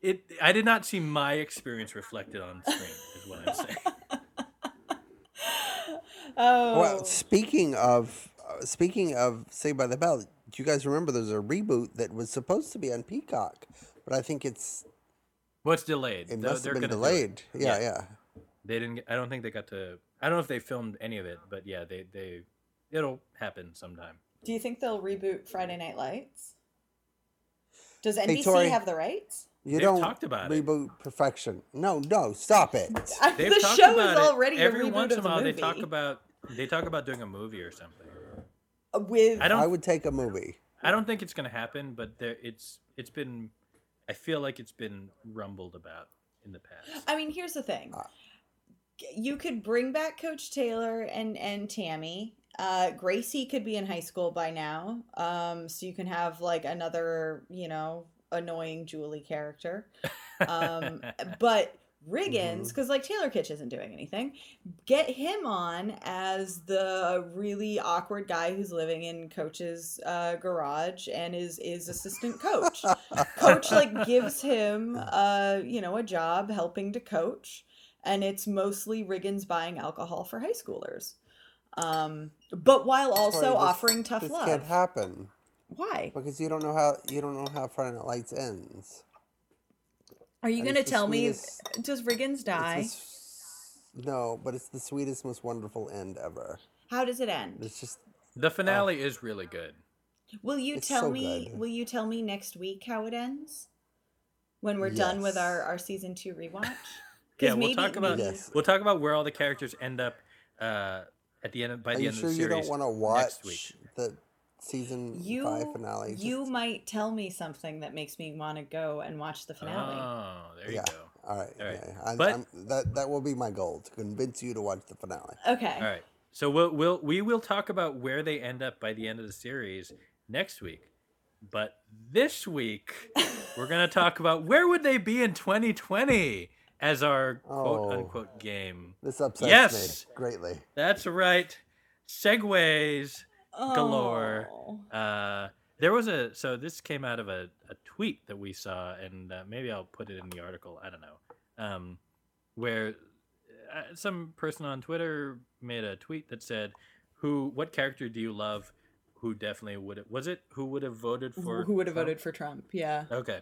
Speaker 1: it I did not see my experience reflected on screen. Is what I'm saying. *laughs*
Speaker 2: Oh,
Speaker 3: Well, speaking of uh, speaking of Saved by the Bell, do you guys remember there's a reboot that was supposed to be on Peacock, but I think it's
Speaker 1: What's delayed?
Speaker 3: it
Speaker 1: They're-
Speaker 3: must
Speaker 1: they're
Speaker 3: have been
Speaker 1: gonna do
Speaker 3: delayed. Yeah,
Speaker 1: Yeah.
Speaker 3: yeah.
Speaker 1: They didn't. I don't think they got to. I don't know if they filmed any of it, but yeah, they they. It'll happen sometime.
Speaker 2: Do you think they'll reboot Friday Night Lights? Does NBC
Speaker 3: Tori.
Speaker 2: have the rights?
Speaker 3: You
Speaker 1: They've
Speaker 3: don't
Speaker 1: talked about it.
Speaker 3: reboot perfection. No, no, stop it. *laughs*
Speaker 1: They've
Speaker 2: the
Speaker 1: talked
Speaker 2: show
Speaker 1: about
Speaker 2: is
Speaker 1: it.
Speaker 2: already
Speaker 1: Every
Speaker 2: a reboot
Speaker 1: once in
Speaker 2: of
Speaker 1: a
Speaker 2: the
Speaker 1: while,
Speaker 2: movie.
Speaker 1: they talk about they talk about doing a movie or something.
Speaker 2: with
Speaker 1: I don't.
Speaker 3: I would take a movie.
Speaker 1: I don't think it's going to happen, but there, it's it's been. I feel like it's been rumbled about in the past.
Speaker 2: I mean, here's the thing.
Speaker 3: Uh.
Speaker 2: You could bring back Coach Taylor and and Tami. Uh, Gracie could be in high school by now, um, so you can have like another, you know, annoying Julie character. Um, *laughs* but Riggins,
Speaker 3: Mm-hmm.
Speaker 2: because like Taylor Kitsch isn't doing anything, get him on as the really awkward guy who's living in Coach's uh, garage and is is assistant coach. coach like gives *laughs* him uh you know a job helping to coach and it's mostly riggins buying alcohol for high schoolers um but while also
Speaker 3: Tori, this-
Speaker 2: offering tough
Speaker 3: this
Speaker 2: love
Speaker 3: can't happen
Speaker 2: why
Speaker 3: because you don't know how you don't know how Friday Night Lights ends.
Speaker 2: are you
Speaker 3: And
Speaker 2: gonna
Speaker 3: it's the
Speaker 2: tell me does riggins die
Speaker 3: the no, but it's the sweetest, most wonderful end ever.
Speaker 2: how does it end
Speaker 3: It's just
Speaker 1: the finale is really good.
Speaker 2: will you
Speaker 3: It's
Speaker 2: tell
Speaker 3: so
Speaker 2: me
Speaker 3: good.
Speaker 2: will you tell me next week how it ends when we're done with our our season two rewatch *laughs* 'Cause
Speaker 1: Yeah, we'll
Speaker 2: maybe-
Speaker 1: talk about
Speaker 3: Yes.
Speaker 1: we'll talk about where all the characters end up uh, at the end of, by
Speaker 3: Are
Speaker 1: the
Speaker 3: you
Speaker 1: end
Speaker 3: sure
Speaker 1: of the
Speaker 3: you
Speaker 1: series.
Speaker 3: don't want to
Speaker 1: next
Speaker 3: watch
Speaker 1: week.
Speaker 3: the season
Speaker 2: you
Speaker 3: five finale?
Speaker 2: you
Speaker 3: Just-
Speaker 2: might tell me something that makes me want to go and watch the finale
Speaker 1: Oh, there you
Speaker 3: yeah.
Speaker 1: go.
Speaker 3: All right.
Speaker 1: All right.
Speaker 3: yeah, I'm,
Speaker 1: But-
Speaker 3: I'm, that that will be my goal to convince you to watch the finale.
Speaker 2: okay
Speaker 1: All right. So we'll we'll we will talk about where they end up by the end of the series next week. But this week *laughs* we're gonna talk about where would they be in 2020 as our quote
Speaker 3: Oh.
Speaker 1: unquote game.
Speaker 3: This upsets
Speaker 1: Yes!
Speaker 3: me greatly.
Speaker 1: That's right. Segues galore.
Speaker 2: Oh.
Speaker 1: Uh, there was a so this came out of a, a tweet that we saw, and uh, maybe I'll put it in the article. I don't know, um, where uh, some person on Twitter made a tweet that said, "Who? What character do you love? Who definitely would? Was it who would have voted for?
Speaker 2: who would have voted for Trump? Yeah,
Speaker 1: Okay,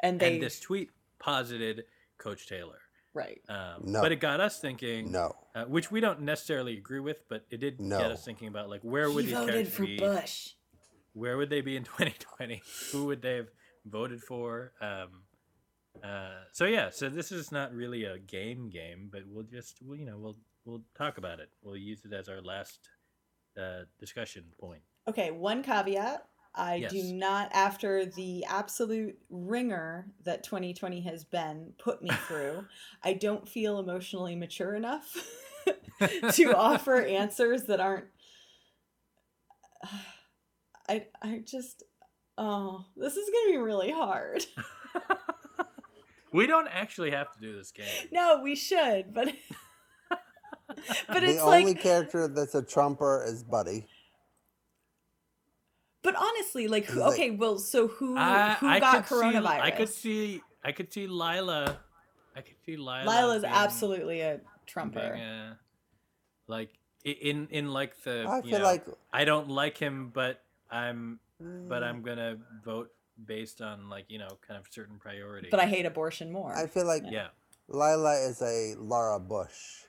Speaker 2: and they
Speaker 1: and this tweet posited Coach Taylor.
Speaker 2: right.
Speaker 1: Um,
Speaker 3: No.
Speaker 1: But it got us thinking,
Speaker 3: No.
Speaker 1: uh, which we don't necessarily agree with, but it did
Speaker 3: No.
Speaker 1: get us thinking about like where would
Speaker 2: he
Speaker 1: these
Speaker 2: voted for
Speaker 1: be?
Speaker 2: Bush.
Speaker 1: where would they be in *laughs* 2020 who would they have voted for um uh so yeah so this is not really a game game but we'll just we'll, you know we'll we'll talk about it we'll use it as our last uh, discussion point.
Speaker 2: Okay, one caveat. I do not, after the absolute ringer that 2020 has been put me through, *laughs* I don't feel emotionally mature enough *laughs* to offer answers that aren't. I I just oh this is gonna be really hard. *laughs*
Speaker 1: we don't actually have to do this game.
Speaker 2: No, we should, but but
Speaker 3: the only
Speaker 2: like
Speaker 3: character that's a trumper is Buddy.
Speaker 2: But honestly, like who, okay, well, so who
Speaker 1: I,
Speaker 2: who
Speaker 1: I
Speaker 2: got
Speaker 1: could
Speaker 2: coronavirus?
Speaker 1: See, I could see. I could see Lyla. I could see Lyla.
Speaker 2: Lyla's
Speaker 1: being-
Speaker 2: absolutely a trumper.
Speaker 1: being a- like in in like the.
Speaker 3: I
Speaker 1: you
Speaker 3: feel
Speaker 1: know,
Speaker 3: like,
Speaker 1: I don't like him, but I'm but
Speaker 3: Mm,
Speaker 1: I'm gonna vote based on like you know kind of certain priorities.
Speaker 2: But I hate abortion more.
Speaker 3: I feel like
Speaker 1: Yeah.
Speaker 3: Lyla is a Laura Bush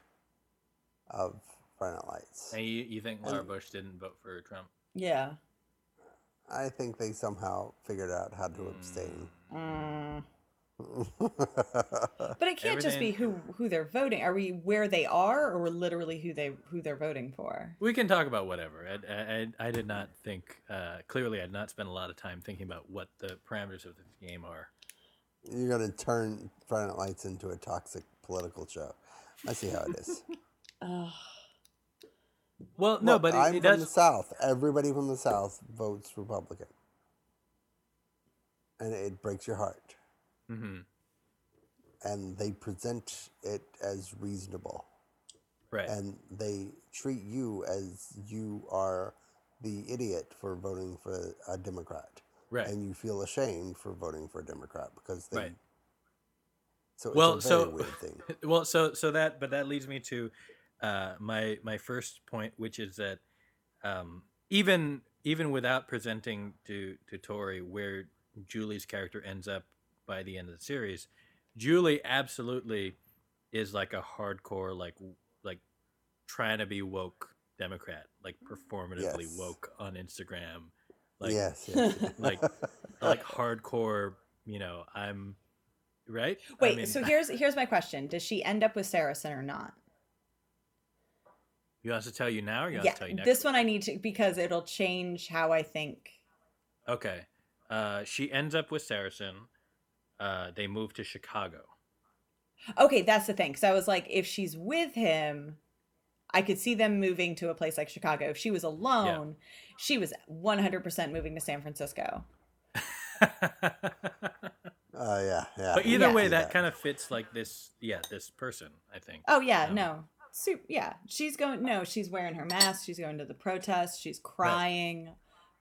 Speaker 3: of Friday Night Lights.
Speaker 1: And you, you think Laura
Speaker 3: And-
Speaker 1: Bush didn't vote for Trump?
Speaker 2: yeah.
Speaker 3: I think they somehow figured out how to abstain.
Speaker 2: Mm. But it can't just be who who they're voting. Are we where they are, or literally who they who they're voting for?
Speaker 1: We can talk about whatever. I, I, I- I did not think, uh, clearly, I did not spend a lot of time thinking about what the parameters of this game are.
Speaker 3: You're gonna turn Friday Night Lights into a toxic political show. I see how it is. *laughs*
Speaker 1: Well, no,
Speaker 3: Look,
Speaker 1: but it,
Speaker 3: I'm
Speaker 1: it
Speaker 3: from the. South. Everybody from the South votes Republican, and it breaks your heart.
Speaker 1: hmm
Speaker 3: And they present it as reasonable,
Speaker 1: right.
Speaker 3: and they treat you as you are the idiot for voting for a Democrat,
Speaker 1: right.
Speaker 3: and you feel ashamed for voting for a Democrat because they.
Speaker 1: Right.
Speaker 3: So
Speaker 1: Well, so-
Speaker 3: weird thing. *laughs*
Speaker 1: well so so that but that leads me to uh my my first point which is that um even even without presenting to to tori where julie's character ends up by the end of the series julie absolutely is like a hardcore like like trying to be woke democrat like performatively
Speaker 3: Yes.
Speaker 1: woke on instagram like
Speaker 3: yes, yes, yes. *laughs*
Speaker 1: like *laughs* like hardcore you know i'm right I
Speaker 2: Wait,
Speaker 1: mean-
Speaker 2: so *laughs* here's here's my question: Does she end up with Saracen or not?
Speaker 1: You want us to tell you now, or you want
Speaker 2: Yeah,
Speaker 1: to tell you next?
Speaker 2: this one I need to because it'll change how I think.
Speaker 1: Okay. Uh, she ends up with Saracen. Uh, they move to Chicago.
Speaker 2: Okay, that's the thing. Because I was like, if she's with him, I could see them moving to a place like Chicago. If she was alone, she was 100% moving to San Francisco. *laughs*
Speaker 3: Oh yeah, yeah.
Speaker 1: but either
Speaker 2: Yeah.
Speaker 1: way,
Speaker 3: See
Speaker 1: that kind of fits like this. Yeah, this person. I think.
Speaker 2: Oh yeah,
Speaker 1: Um,
Speaker 2: no. Soup, yeah. She's going no, she's wearing her mask, she's going to the protest, she's crying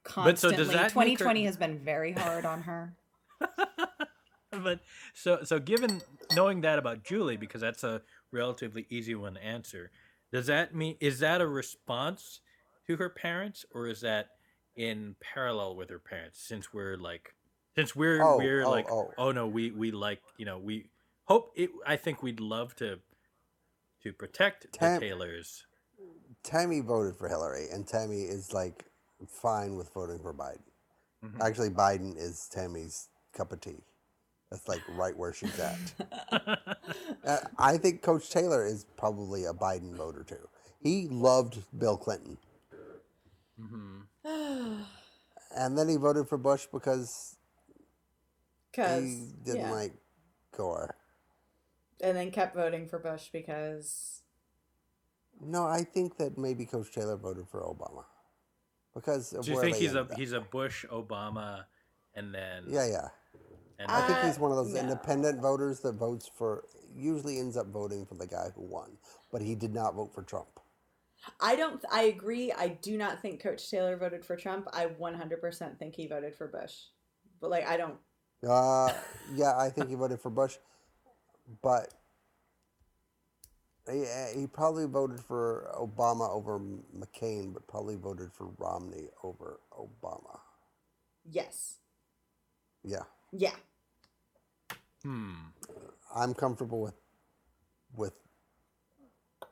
Speaker 1: But so
Speaker 2: constantly.
Speaker 1: does that make her-
Speaker 2: 2020 has been very hard on her. *laughs*
Speaker 1: but so so given knowing that about Julie, because that's a relatively easy one to answer, does that mean is that a response to her parents, or is that in parallel with her parents? Since we're like, since we're
Speaker 3: Oh,
Speaker 1: we're
Speaker 3: oh,
Speaker 1: like,
Speaker 3: oh.
Speaker 1: oh no, we we like you know we hope it. I think we'd love to to protect
Speaker 3: Tam-
Speaker 1: the Taylors.
Speaker 3: Tami voted for Hillary, and Tami is like fine with voting for Biden.
Speaker 1: Mhm.
Speaker 3: Actually, Biden is Tami's cup of tea. That's like right where she's at. *laughs* Uh, I think Coach Taylor is probably a Biden voter too. He loved Bill Clinton,
Speaker 1: hmm *sighs*
Speaker 3: and then he voted for Bush because
Speaker 2: Cuz
Speaker 3: he didn't like Gore.
Speaker 2: And then kept voting for Bush because
Speaker 3: No, I think that maybe Coach Taylor voted for Obama because
Speaker 1: Do you think he's a he's a Bush Obama, and then
Speaker 3: yeah, yeah.
Speaker 1: and
Speaker 3: I think he's one of those
Speaker 2: no.
Speaker 3: independent voters that votes for usually ends up voting for the guy who won, but he did not vote for Trump.
Speaker 2: I don't I agree. I do not think Coach Taylor voted for Trump. I 100% think he voted for Bush. But like I don't
Speaker 3: Uh, yeah, I think he voted for Bush, but he, he probably voted for Obama over McCain, but probably voted for Romney over Obama.
Speaker 2: yes.
Speaker 3: Yeah,
Speaker 2: Yeah.
Speaker 1: hmm.
Speaker 3: I'm comfortable with with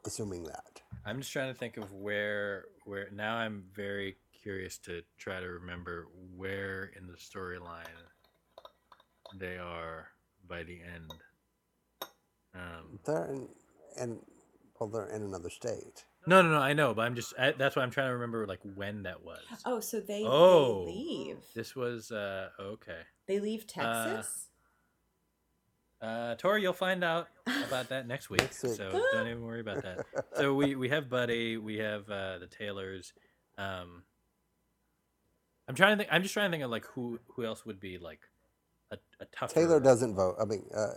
Speaker 3: assuming that.
Speaker 1: I'm just trying to think of where where now I'm very curious to try to remember where in the storyline they are by the end. Um,
Speaker 3: They're in, and well, they're in another state.
Speaker 1: No, no, no. I know, but I'm just. I, that's why I'm trying to remember like when that was.
Speaker 2: Oh, so they,
Speaker 1: Oh.
Speaker 2: they leave.
Speaker 1: This was uh okay.
Speaker 2: They leave Texas.
Speaker 1: Uh, Tori, you'll find out about that next week.
Speaker 3: Next week.
Speaker 1: So don't even worry about that. So we we have Buddy, we have uh, the Taylors. Um, I'm trying to think. I'm just trying to think of like who who else would be like a, a tougher.
Speaker 3: Taylor doesn't vote. I mean, uh,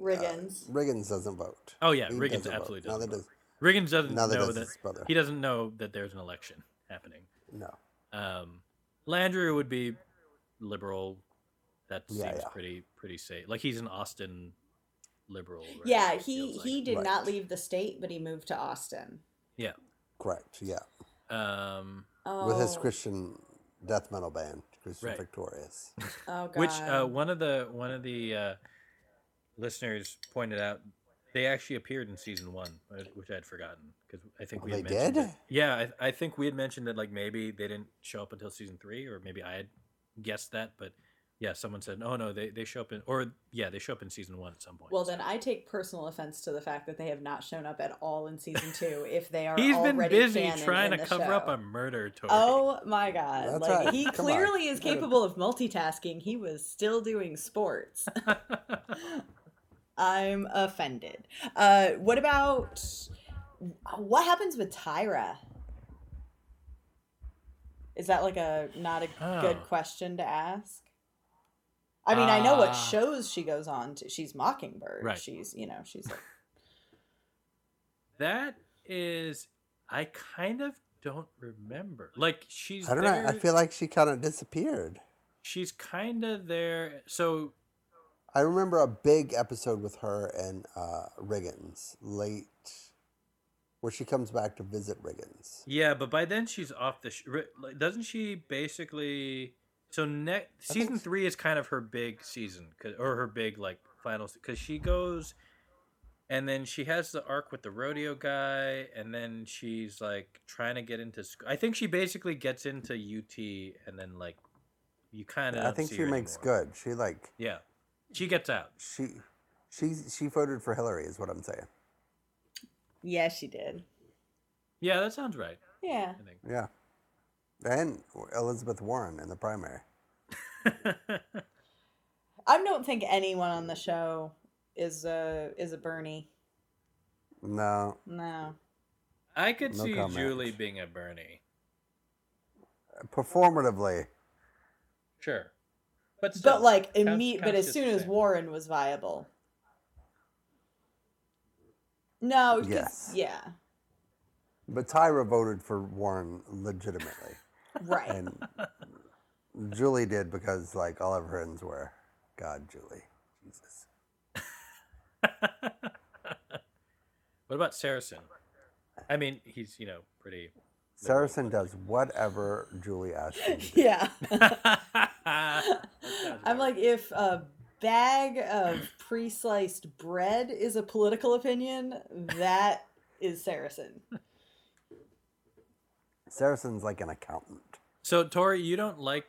Speaker 2: Riggins.
Speaker 3: Riggins doesn't vote.
Speaker 1: Oh yeah,
Speaker 3: He
Speaker 1: Riggins
Speaker 3: doesn't vote.
Speaker 1: absolutely
Speaker 3: Neither
Speaker 1: doesn't.
Speaker 3: does.
Speaker 1: Riggins doesn't
Speaker 3: neither
Speaker 1: know
Speaker 3: does
Speaker 1: that
Speaker 3: his brother.
Speaker 1: he doesn't know that there's an election happening.
Speaker 3: no.
Speaker 1: Um, Landry would be liberal. That
Speaker 3: Yeah,
Speaker 1: seems
Speaker 3: yeah.
Speaker 1: pretty pretty safe. Like he's an Austin liberal. right?
Speaker 2: Yeah, he
Speaker 1: feels
Speaker 2: he
Speaker 1: like.
Speaker 2: did
Speaker 3: Right.
Speaker 2: not leave the state, but he moved to Austin.
Speaker 1: Yeah.
Speaker 3: Correct. Yeah.
Speaker 1: Um,
Speaker 2: Oh,
Speaker 3: With his Christian death metal band, Christian
Speaker 1: Right.
Speaker 3: Victorious.
Speaker 2: oh god. *laughs*
Speaker 1: which uh, one of the one of the uh, listeners pointed out they actually appeared in season one, uh, which I'd forgotten because I think we
Speaker 3: They
Speaker 1: had mentioned
Speaker 3: did?
Speaker 1: it. Yeah, I, I think we had mentioned that like maybe they didn't show up until season three, or maybe I had guessed that, but yeah, someone said, "Oh no, they, they show up in," or yeah, they show up in season one at some point.
Speaker 2: well, then I take personal offense to the fact that they have not shown up at all in season two. If they are, *laughs*
Speaker 1: he's been busy
Speaker 2: canon
Speaker 1: trying to
Speaker 2: the
Speaker 1: cover up a murder. Tori.
Speaker 2: Oh my god!
Speaker 3: That's
Speaker 2: like
Speaker 3: right.
Speaker 2: he
Speaker 3: Come on.
Speaker 2: clearly is capable of multitasking. He was still doing sports. *laughs* *laughs* I'm offended. Uh, what about what happens with Tyra? Is that like a not a good
Speaker 1: Oh.
Speaker 2: question to ask? I mean, I know what
Speaker 1: Uh,
Speaker 2: shows she goes on to. She's Mockingbird.
Speaker 1: Right.
Speaker 2: She's you know she's like *laughs*
Speaker 1: that is, I kind of don't remember. Like she's
Speaker 3: I don't
Speaker 1: there,
Speaker 3: know. I feel like she kind of disappeared.
Speaker 1: she's kind of there. So
Speaker 3: I remember a big episode with her and uh, Riggins late, where she comes back to visit Riggins.
Speaker 1: Yeah, but by then she's off the. Sh- doesn't she basically? So next season three is kind of her big season, or her big like final, because she goes, and then she has the arc with the rodeo guy, and then she's like trying to get into. Sc- I think she basically gets into UT, and then like, you kind of.
Speaker 3: I think she makes good. She like
Speaker 1: Yeah, she gets out.
Speaker 3: she she she voted for Hillary is what I'm saying.
Speaker 2: yeah she did
Speaker 1: Yeah, that sounds right.
Speaker 2: yeah
Speaker 1: I think.
Speaker 3: Yeah, and Elizabeth Warren in the primary. *laughs*
Speaker 2: I don't think anyone on the show is a is a Bernie
Speaker 3: No,
Speaker 2: no
Speaker 1: I could
Speaker 3: No
Speaker 1: see
Speaker 3: comment.
Speaker 1: Julie being a Bernie.
Speaker 3: performatively.
Speaker 1: Sure, but still,
Speaker 2: but like
Speaker 1: counts-
Speaker 2: imme- but as soon as. Warren was viable No.
Speaker 3: Yes.
Speaker 2: yeah
Speaker 3: But Tyra voted for Warren legitimately, *laughs*
Speaker 2: right
Speaker 3: and Julie did because like all of her friends were, God, Julie, Jesus. *laughs*
Speaker 1: what about Saracen? I mean, he's you know pretty.
Speaker 3: Saracen does whatever Julie asks him to *laughs* do.
Speaker 2: yeah *laughs*
Speaker 1: That
Speaker 2: I'm like if a bag of pre-sliced bread is a political opinion that is Saracen
Speaker 3: Saracen's like an accountant.
Speaker 1: So Tori, you don't like.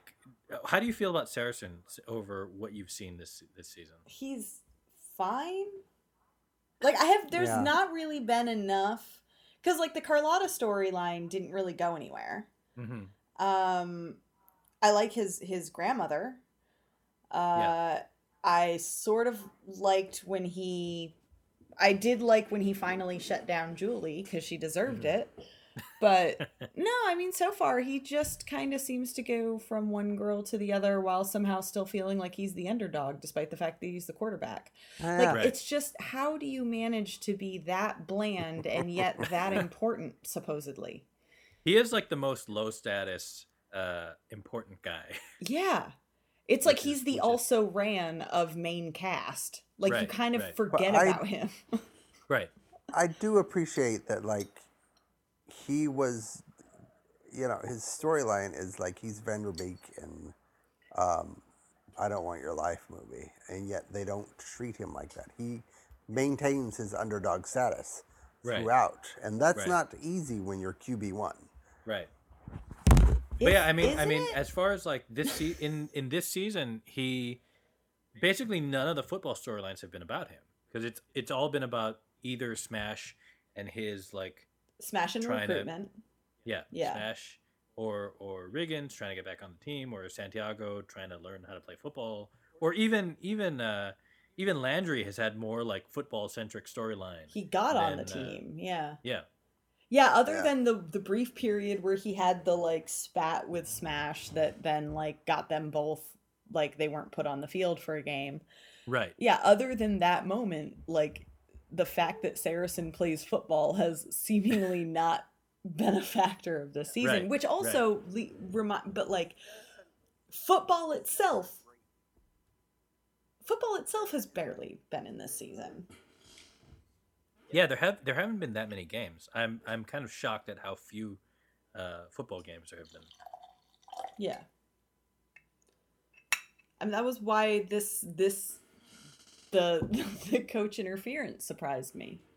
Speaker 1: How do you feel about Saracen over what you've seen this this season?
Speaker 2: he's fine. Like I have there's
Speaker 3: Yeah.
Speaker 2: not really been enough cuz like the Carlotta storyline didn't really go anywhere.
Speaker 1: Mm-hmm.
Speaker 2: Um I like his his grandmother. Uh I sort of liked when he I did like when he finally shut down Julie cuz she deserved
Speaker 1: Mhm.
Speaker 2: it. But *laughs* no, I mean so far he just kind of seems to go from one girl to the other while somehow still feeling like he's the underdog despite the fact that he's the quarterback.
Speaker 3: Yeah.
Speaker 2: Like
Speaker 1: Right.
Speaker 2: it's just how do you manage to be that bland and yet that *laughs* important supposedly?
Speaker 1: He is like the most low status, uh, important guy. *laughs*
Speaker 2: Yeah. It's like he's the also ran of main cast. Like you kind of
Speaker 1: right.
Speaker 2: forget
Speaker 3: But I-
Speaker 2: about him.
Speaker 1: right.
Speaker 3: I do appreciate that, like, he was, you know, his storyline is like he's Van Der Beek in um, I Don't Want Your Life movie, and yet they don't treat him like that. He maintains his underdog status
Speaker 1: Right.
Speaker 3: throughout, and that's
Speaker 1: Right.
Speaker 3: not easy when you're QB1.
Speaker 1: Right. But yeah, I mean, I
Speaker 2: Isn't
Speaker 1: mean,
Speaker 2: it?
Speaker 1: as far as like this se- in in this season, he basically none of the football storylines have been about him because it's it's all been about either Smash and his like
Speaker 2: Smash and
Speaker 1: trying to-
Speaker 2: recruitment.
Speaker 1: yeah,
Speaker 2: Yeah.
Speaker 1: Smash or or Riggins trying to get back on the team, or Santiago trying to learn how to play football, or even even uh, even Landry has had more like football centric storyline.
Speaker 2: He got on the
Speaker 1: then, uh,
Speaker 2: team. yeah.
Speaker 1: yeah,
Speaker 2: Yeah, other
Speaker 3: Yeah.
Speaker 2: than the the brief period where he had the like spat with Smash that then like got them both like they weren't put on the field for a game.
Speaker 1: right.
Speaker 2: Yeah, other than that moment, like the fact that Saracen plays football has seemingly *laughs* not been a factor of the season,
Speaker 1: Right,
Speaker 2: which also le- remind but like football itself football itself has barely been in this season.
Speaker 1: Yeah, there have there haven't been that many games. I'm I'm kind of shocked at how few uh, football games there have been.
Speaker 2: Yeah. I mean that was why this this the *laughs* the coach interference surprised me *laughs*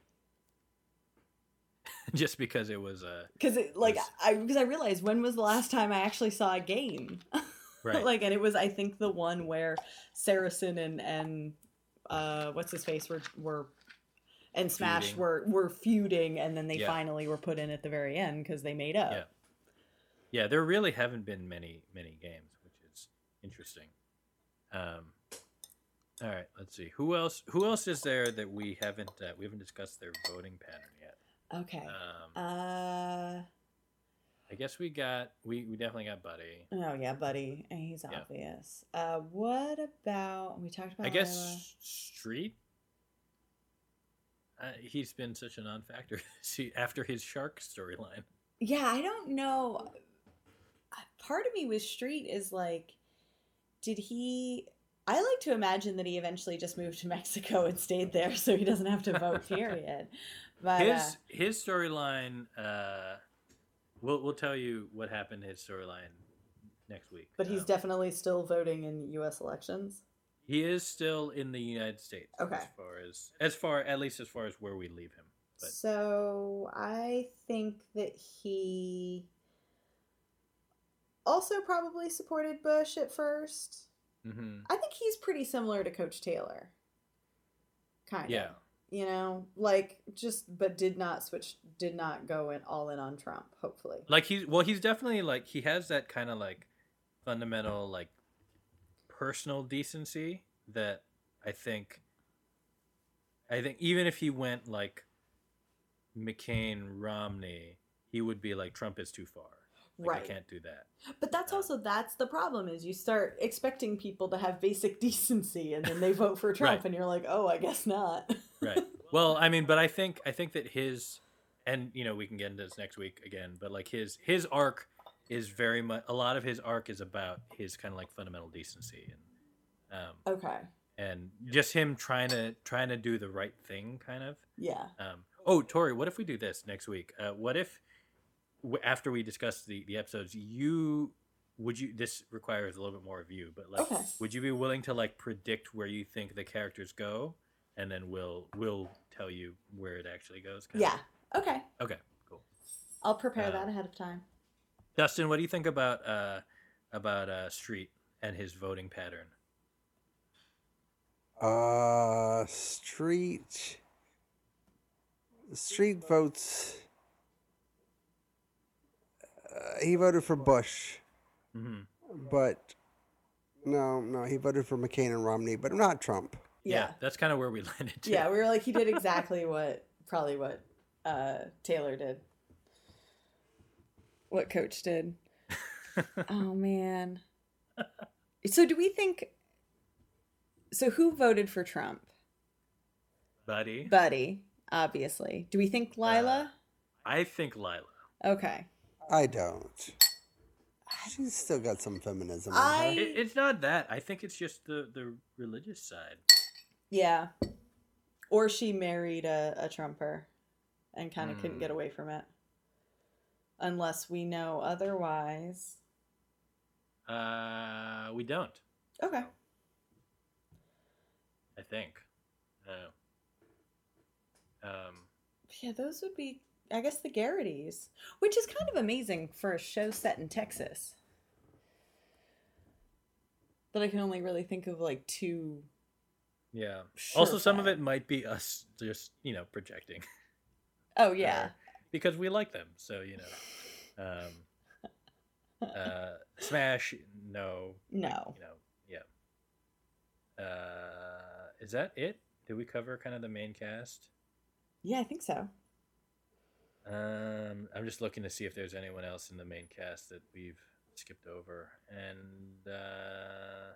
Speaker 1: Just because it was uh,
Speaker 2: because it like
Speaker 1: Was-
Speaker 2: I because I realized when was the last time I actually saw a game *laughs*
Speaker 1: right.
Speaker 2: like and it was I think the one where Saracen and and uh what's his face were were and Smash
Speaker 1: Feuding.
Speaker 2: were were feuding and then they
Speaker 1: Yeah.
Speaker 2: finally were put in at the very end because they made up.
Speaker 1: Yeah. yeah, there really haven't been many many games, which is interesting. Um, all right, let's see who else who else is there that we haven't uh, we haven't discussed their voting pattern yet.
Speaker 2: Okay.
Speaker 1: Um,
Speaker 2: Uh
Speaker 1: I guess we got we, we definitely got Buddy.
Speaker 2: Oh yeah, buddy. He's
Speaker 1: Yeah.
Speaker 2: obvious. Uh, what about we talked about?
Speaker 1: I guess. Street. Uh, he's been such a non-factor *laughs* See, after his shark storyline.
Speaker 2: Yeah, I don't know. Uh, Part of me with Street is like, did he? I like to imagine that he eventually just moved to *laughs* Mexico and stayed there, so he doesn't have to vote. Period. But
Speaker 1: his
Speaker 2: uh,
Speaker 1: his storyline. Uh, we'll we'll tell you what happened. His storyline next week.
Speaker 2: but he's
Speaker 1: Um,
Speaker 2: definitely still voting in U.S. elections.
Speaker 1: he is still in the United States.
Speaker 2: Okay.
Speaker 1: As far as as far at least as far as where we leave him. But
Speaker 2: So I think that he also probably supported Bush at first.
Speaker 1: Hmm
Speaker 2: I think he's pretty similar to Coach Taylor. Kind of.
Speaker 1: yeah,
Speaker 2: You know, like just but did not switch did not go in all in on Trump, hopefully.
Speaker 1: like he's well, he's definitely like he has that kind of like fundamental like personal decency that I think. I think even if he went like McCain Romney, he would be like Trump is too far. Like,
Speaker 2: right.
Speaker 1: I can't do that.
Speaker 2: But that's
Speaker 1: Uh,
Speaker 2: also that's the problem is you start expecting people to have basic *laughs* decency and then they vote for Trump
Speaker 1: Right.
Speaker 2: and you're like, "Oh, I guess not."
Speaker 1: right *laughs* well i mean but i think i think that his and you know we can get into this next week again but like his his arc is very much a lot of his arc is about his kind of like fundamental decency and um
Speaker 2: okay.
Speaker 1: and just him trying to trying to do the right thing kind of
Speaker 2: Yeah.
Speaker 1: um oh tori what if we do this next week uh what if after we discuss the the episodes you would you this requires a little bit more of you but like
Speaker 2: Okay.
Speaker 1: would you be willing to like predict where you think the characters go and then we'll we'll tell you where it actually goes kinda?
Speaker 2: Yeah. Okay.
Speaker 1: okay cool
Speaker 2: I'll prepare
Speaker 1: Uh,
Speaker 2: that ahead of time.
Speaker 1: dustin what do you think about uh about uh street and his voting pattern
Speaker 3: Uh, street. Street votes. Uh, he voted for Bush,
Speaker 1: hmm
Speaker 3: but no, no, he voted for McCain and Romney, but not Trump.
Speaker 1: yeah.
Speaker 2: Yeah.
Speaker 1: that's kind of where we *laughs* landed too.
Speaker 2: Yeah, we were like he did exactly what probably what uh Taylor did. What coach did. *laughs* oh man. So do we think so who voted for Trump?
Speaker 1: buddy
Speaker 2: Buddy, obviously. Do we think Lyla?
Speaker 1: i think lyla
Speaker 2: okay.
Speaker 3: I don't. She's still got some feminism. in
Speaker 2: I-
Speaker 3: her.
Speaker 1: it, it's not that i think it's just the the religious side
Speaker 2: Yeah. Or she married a, a Trumper and kind of couldn't
Speaker 1: Hmm.
Speaker 2: get away from it. Unless we know otherwise.
Speaker 1: uh we don't
Speaker 2: Okay.
Speaker 1: i think uh, um
Speaker 2: Yeah, those would be, I guess, the Garrities, which is kind of amazing for a show set in Texas. But I can only really think of like two.
Speaker 1: Yeah. also, some of it might be us just, you know, projecting.
Speaker 2: Oh *laughs* yeah,
Speaker 1: because we like them. So you know, um, *laughs* uh, Smash, no,
Speaker 2: No.
Speaker 1: you know, yeah. Uh, is that it? Did we cover kind of the main cast?
Speaker 2: Yeah, I think so.
Speaker 1: Um, I'm just looking to see if there's anyone else in the main cast that we've skipped over, and uh,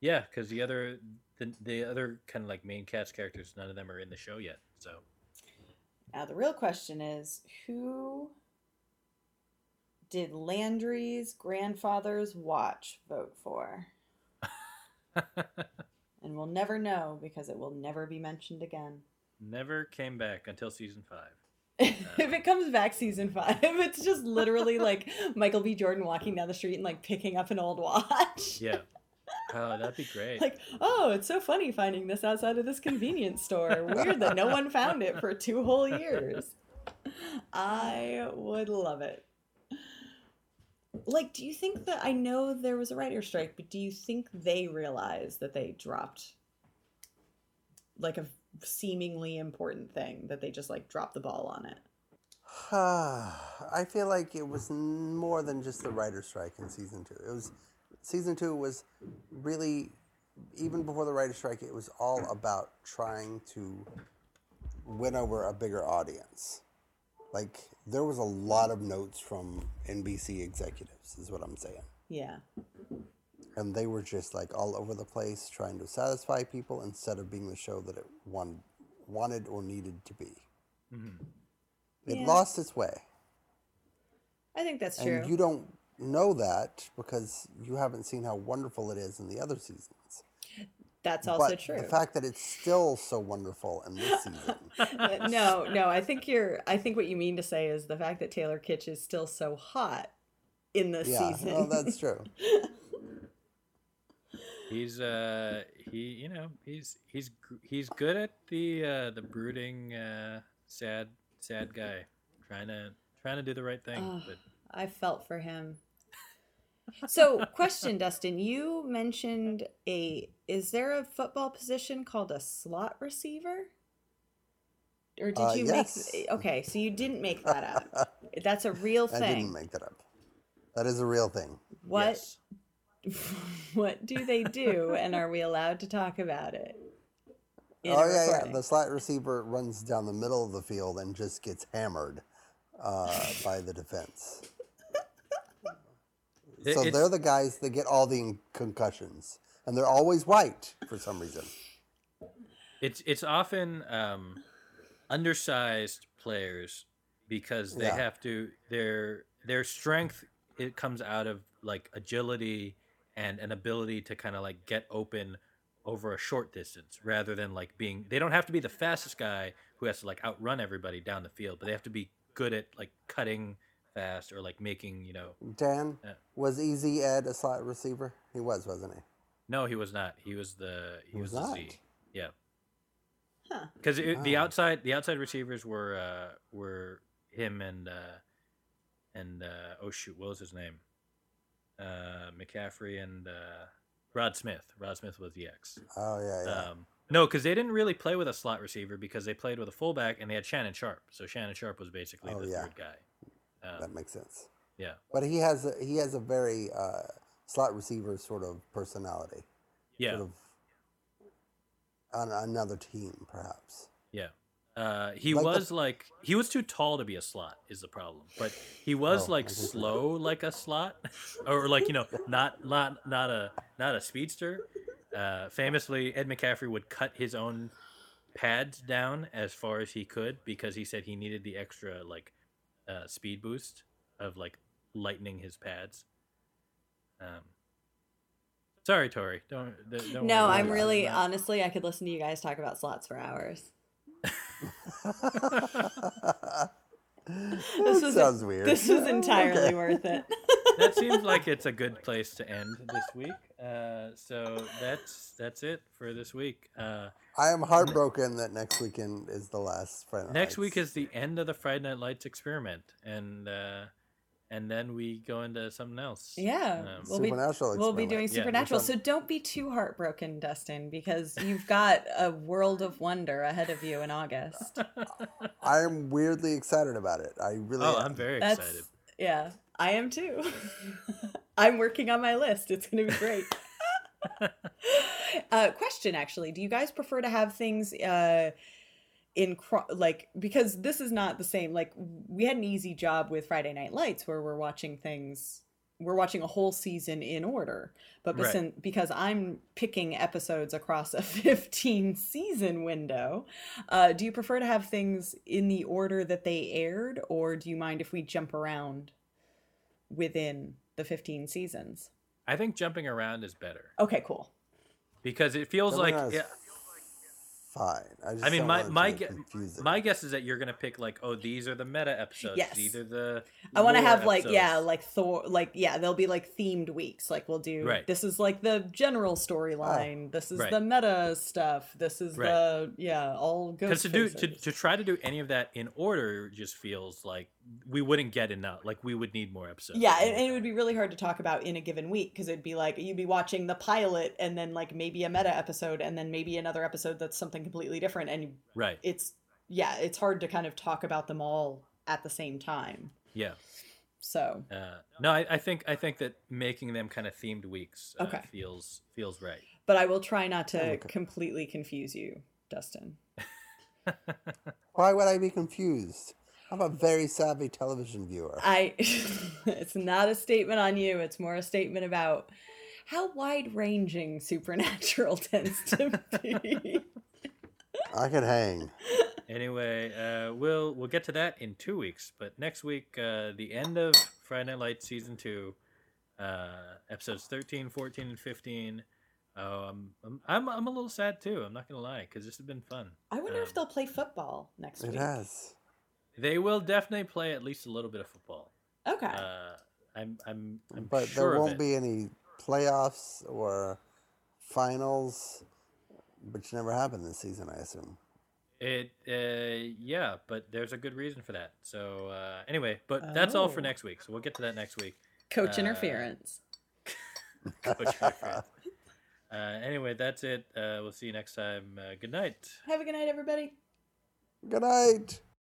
Speaker 1: yeah, because the other the, the other kind of like main cast characters, none of them are in the show yet. So
Speaker 2: Now the real question is who did Landry's grandfather's watch vote for? *laughs* And we'll never know because it will never be mentioned again.
Speaker 1: Never came back until season five. *laughs*
Speaker 2: if it comes back season five, it's just literally like Michael B. Jordan walking down the street and like picking up an old watch.
Speaker 1: Yeah. Oh, that'd be great.
Speaker 2: Like, oh, it's so funny finding this outside of this convenience store. Weird that no one found it for two whole years. I would love it. Like, do you think that I know there was a writer strike, but do you think they realized that they dropped like a seemingly important thing that they just like dropped the ball on it? *sighs*
Speaker 3: I feel like it was more than just the writer strike in season two. It was season two was really even before the writer strike. It was all about trying to win over a bigger audience. Like there was a lot of notes from NBC executives, is what I'm saying,
Speaker 2: Yeah.
Speaker 3: And they were just like all over the place trying to satisfy people instead of being the show that it wanted, wanted or needed to be.
Speaker 1: Mhm.
Speaker 3: It
Speaker 2: Yeah.
Speaker 3: lost its way.
Speaker 2: I think that's true.
Speaker 3: And you don't know that because you haven't seen how wonderful it is in the other seasons.
Speaker 2: that's also
Speaker 3: but
Speaker 2: true.
Speaker 3: the fact that it's still so wonderful in this season. *laughs* *laughs*
Speaker 2: No, no, I think you're I think what you mean to say is the fact that Taylor Kitsch is still so hot in this
Speaker 3: yeah,
Speaker 2: season.
Speaker 3: well, that's true. *laughs*
Speaker 1: He's uh he you know he's he's he's good at the uh the brooding uh sad sad guy trying to trying to do the right thing
Speaker 2: Ugh.
Speaker 1: but
Speaker 2: I felt for him. So, question, *laughs* Dustin, you mentioned a is there a football position called a slot receiver? Or did
Speaker 3: Uh,
Speaker 2: you
Speaker 3: yes.
Speaker 2: make Okay, so you didn't make that up. *laughs* That's a real thing.
Speaker 3: I didn't make that up. That is a real thing.
Speaker 2: what
Speaker 1: yes. *laughs*
Speaker 2: what do they do and are we allowed to talk about it?
Speaker 3: oh yeah, yeah.
Speaker 2: recording?
Speaker 3: The slot receiver runs down the middle of the field and just gets hammered uh, by the defense.
Speaker 1: It-
Speaker 3: So
Speaker 1: it's-
Speaker 3: they're the guys that get all the concussions, and they're always white for some reason.
Speaker 1: It's it's often um, undersized players because they
Speaker 3: Yeah.
Speaker 1: have to their their strength it comes out of like agility and an ability to kind of like get open over a short distance rather than like being they don't have to be the fastest guy who has to like outrun everybody down the field but they have to be good at like cutting fast or like making you know
Speaker 3: Dan,
Speaker 1: Yeah.
Speaker 3: was Easy Ed a slot receiver? He was, wasn't he?
Speaker 1: no he was not he was the he
Speaker 3: He
Speaker 1: was,
Speaker 3: was
Speaker 1: the
Speaker 3: not?
Speaker 1: Z yeah
Speaker 2: Huh.
Speaker 1: because the outside the outside receivers were uh were him and uh and uh oh shoot what was his name uh mccaffrey and uh rod smith rod smith was the x
Speaker 3: Oh yeah, yeah.
Speaker 1: um no because they didn't really play with a slot receiver because they played with a fullback and they had shannon sharpe so shannon sharpe was basically
Speaker 3: Oh,
Speaker 1: the
Speaker 3: yeah.
Speaker 1: third guy um,
Speaker 3: that makes sense.
Speaker 1: yeah
Speaker 3: But he has a, he has a very uh, slot receiver sort of personality.
Speaker 1: yeah
Speaker 3: Sort of on another team, perhaps.
Speaker 1: Yeah. Uh, he
Speaker 3: Like the-
Speaker 1: was like he was too tall to be a slot is the problem, but he was
Speaker 3: Oh,
Speaker 1: like *laughs* slow like a slot, *laughs* or like you know not not not a not a speedster. Uh, famously, Ed McCaffrey would cut his own pads down as far as he could because he said he needed the extra like uh, speed boost of like lightening his pads. Um, sorry, Tori. Don't don't. don't
Speaker 2: No,
Speaker 1: worry
Speaker 2: I'm really
Speaker 1: that.
Speaker 2: honestly I could listen to you guys talk about slots for hours.
Speaker 3: That
Speaker 2: was-
Speaker 3: sounds weird.
Speaker 2: This was
Speaker 3: Okay.
Speaker 2: entirely worth it. *laughs*
Speaker 1: that seems like it's a good place to end this week. Uh, so that's that's it for this week. Uh,
Speaker 3: I am heartbroken that next weekend is the last Friday.
Speaker 1: next
Speaker 3: Nights.
Speaker 1: week is the end of the Friday Night Lights experiment, and uh, and then we go into something else.
Speaker 2: Yeah,
Speaker 1: Um,
Speaker 2: we'll be
Speaker 3: Supernatural
Speaker 2: we'll be doing supernatural.
Speaker 3: which
Speaker 2: So don't be too heartbroken, Dustin, because you've got a world of wonder ahead of you in August. *laughs*
Speaker 3: I am weirdly excited about it. I really.
Speaker 1: oh,
Speaker 3: am.
Speaker 1: I'm very
Speaker 2: That's
Speaker 1: excited.
Speaker 2: yeah, I am too. *laughs* I'm working on my list. It's going to be great. *laughs* uh, question actually, do you guys prefer to have things uh, in chro- like because this is not the same. Like we had an easy job with Friday Night Lights where we're watching things. We're watching a whole season in order, but
Speaker 1: Right.
Speaker 2: because I'm picking episodes across a *laughs* 15 season window, uh, do you prefer to have things in the order that they aired, or do you mind if we jump around within the 15 seasons?
Speaker 1: I think jumping around is better
Speaker 2: Okay, cool.
Speaker 1: because it feels
Speaker 3: Jumping
Speaker 1: like
Speaker 3: around
Speaker 1: yeah,
Speaker 3: fine. I, just
Speaker 1: I mean, my
Speaker 3: want it to
Speaker 1: my
Speaker 3: get
Speaker 1: gue-
Speaker 3: confusing.
Speaker 1: my guess is that you're gonna pick like, oh, these are the meta episodes.
Speaker 2: Yes.
Speaker 1: These are the.
Speaker 2: I want to
Speaker 1: lore
Speaker 2: have like yeah, like Thor, like yeah, they'll be like themed weeks. Like we'll do
Speaker 1: Right.
Speaker 2: this is like the general ah. storyline. this is
Speaker 1: Right.
Speaker 2: the meta stuff. This is
Speaker 1: Right.
Speaker 2: the yeah, all good.
Speaker 1: because to do to, to try to do any of that in order just feels like we wouldn't get enough. Like we would need more episodes.
Speaker 2: yeah, and, and it would be really hard to talk about in a given week because it'd be like you'd be watching the pilot and then like maybe a meta episode and then maybe another episode that's something completely different and
Speaker 1: right.
Speaker 2: it's yeah, it's hard to kind of talk about them all at the same time.
Speaker 1: Yeah.
Speaker 2: So
Speaker 1: Uh, no, I, I think I think that making them kind of themed weeks uh,
Speaker 2: Okay.
Speaker 1: feels feels right.
Speaker 2: but I will try not to
Speaker 3: okay.
Speaker 2: completely confuse you, Dustin. *laughs*
Speaker 3: Why would I be confused? I'm a very savvy television viewer.
Speaker 2: I *laughs* it's not a statement on you, it's more a statement about how wide-ranging supernatural *laughs* tends to be. *laughs*
Speaker 3: I could hang.
Speaker 1: Anyway, uh, we'll we'll get to that in two weeks. But next week, uh, the end of Friday Night Lights season two, uh, episodes 13, 14, and fifteen. Um, I'm, I'm I'm a little sad too. I'm not gonna lie, because this has been fun.
Speaker 2: I wonder if
Speaker 1: Um,
Speaker 2: they'll play football next
Speaker 3: It
Speaker 2: week.
Speaker 3: has.
Speaker 1: They will definitely play at least a little bit of football.
Speaker 2: Okay.
Speaker 1: Uh, I'm I'm I'm
Speaker 3: But
Speaker 1: sure
Speaker 3: there won't
Speaker 1: it.
Speaker 3: be any playoffs or finals, which never happened this season, I assume.
Speaker 1: It uh yeah, but there's a good reason for that. So uh anyway, but that's all for
Speaker 2: Oh.
Speaker 1: next week. So we'll get to that next week.
Speaker 2: Coach
Speaker 1: uh,
Speaker 2: interference. *laughs*
Speaker 1: Coach reference. uh anyway, that's it. Uh we'll see you next time. Uh, good night.
Speaker 2: Have a good night, everybody.
Speaker 3: Good night.